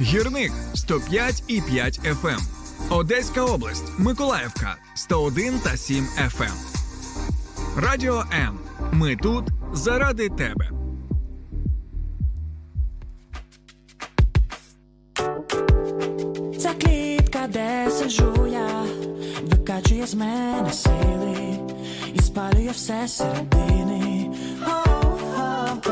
Гірник 105 і 5 FM. Одеська область, Миколаївка 101 та 7 FM. Радіо М. Ми тут заради тебе.
Ця клітка, де сиджу я, викачує з мене сили і спалює все середини.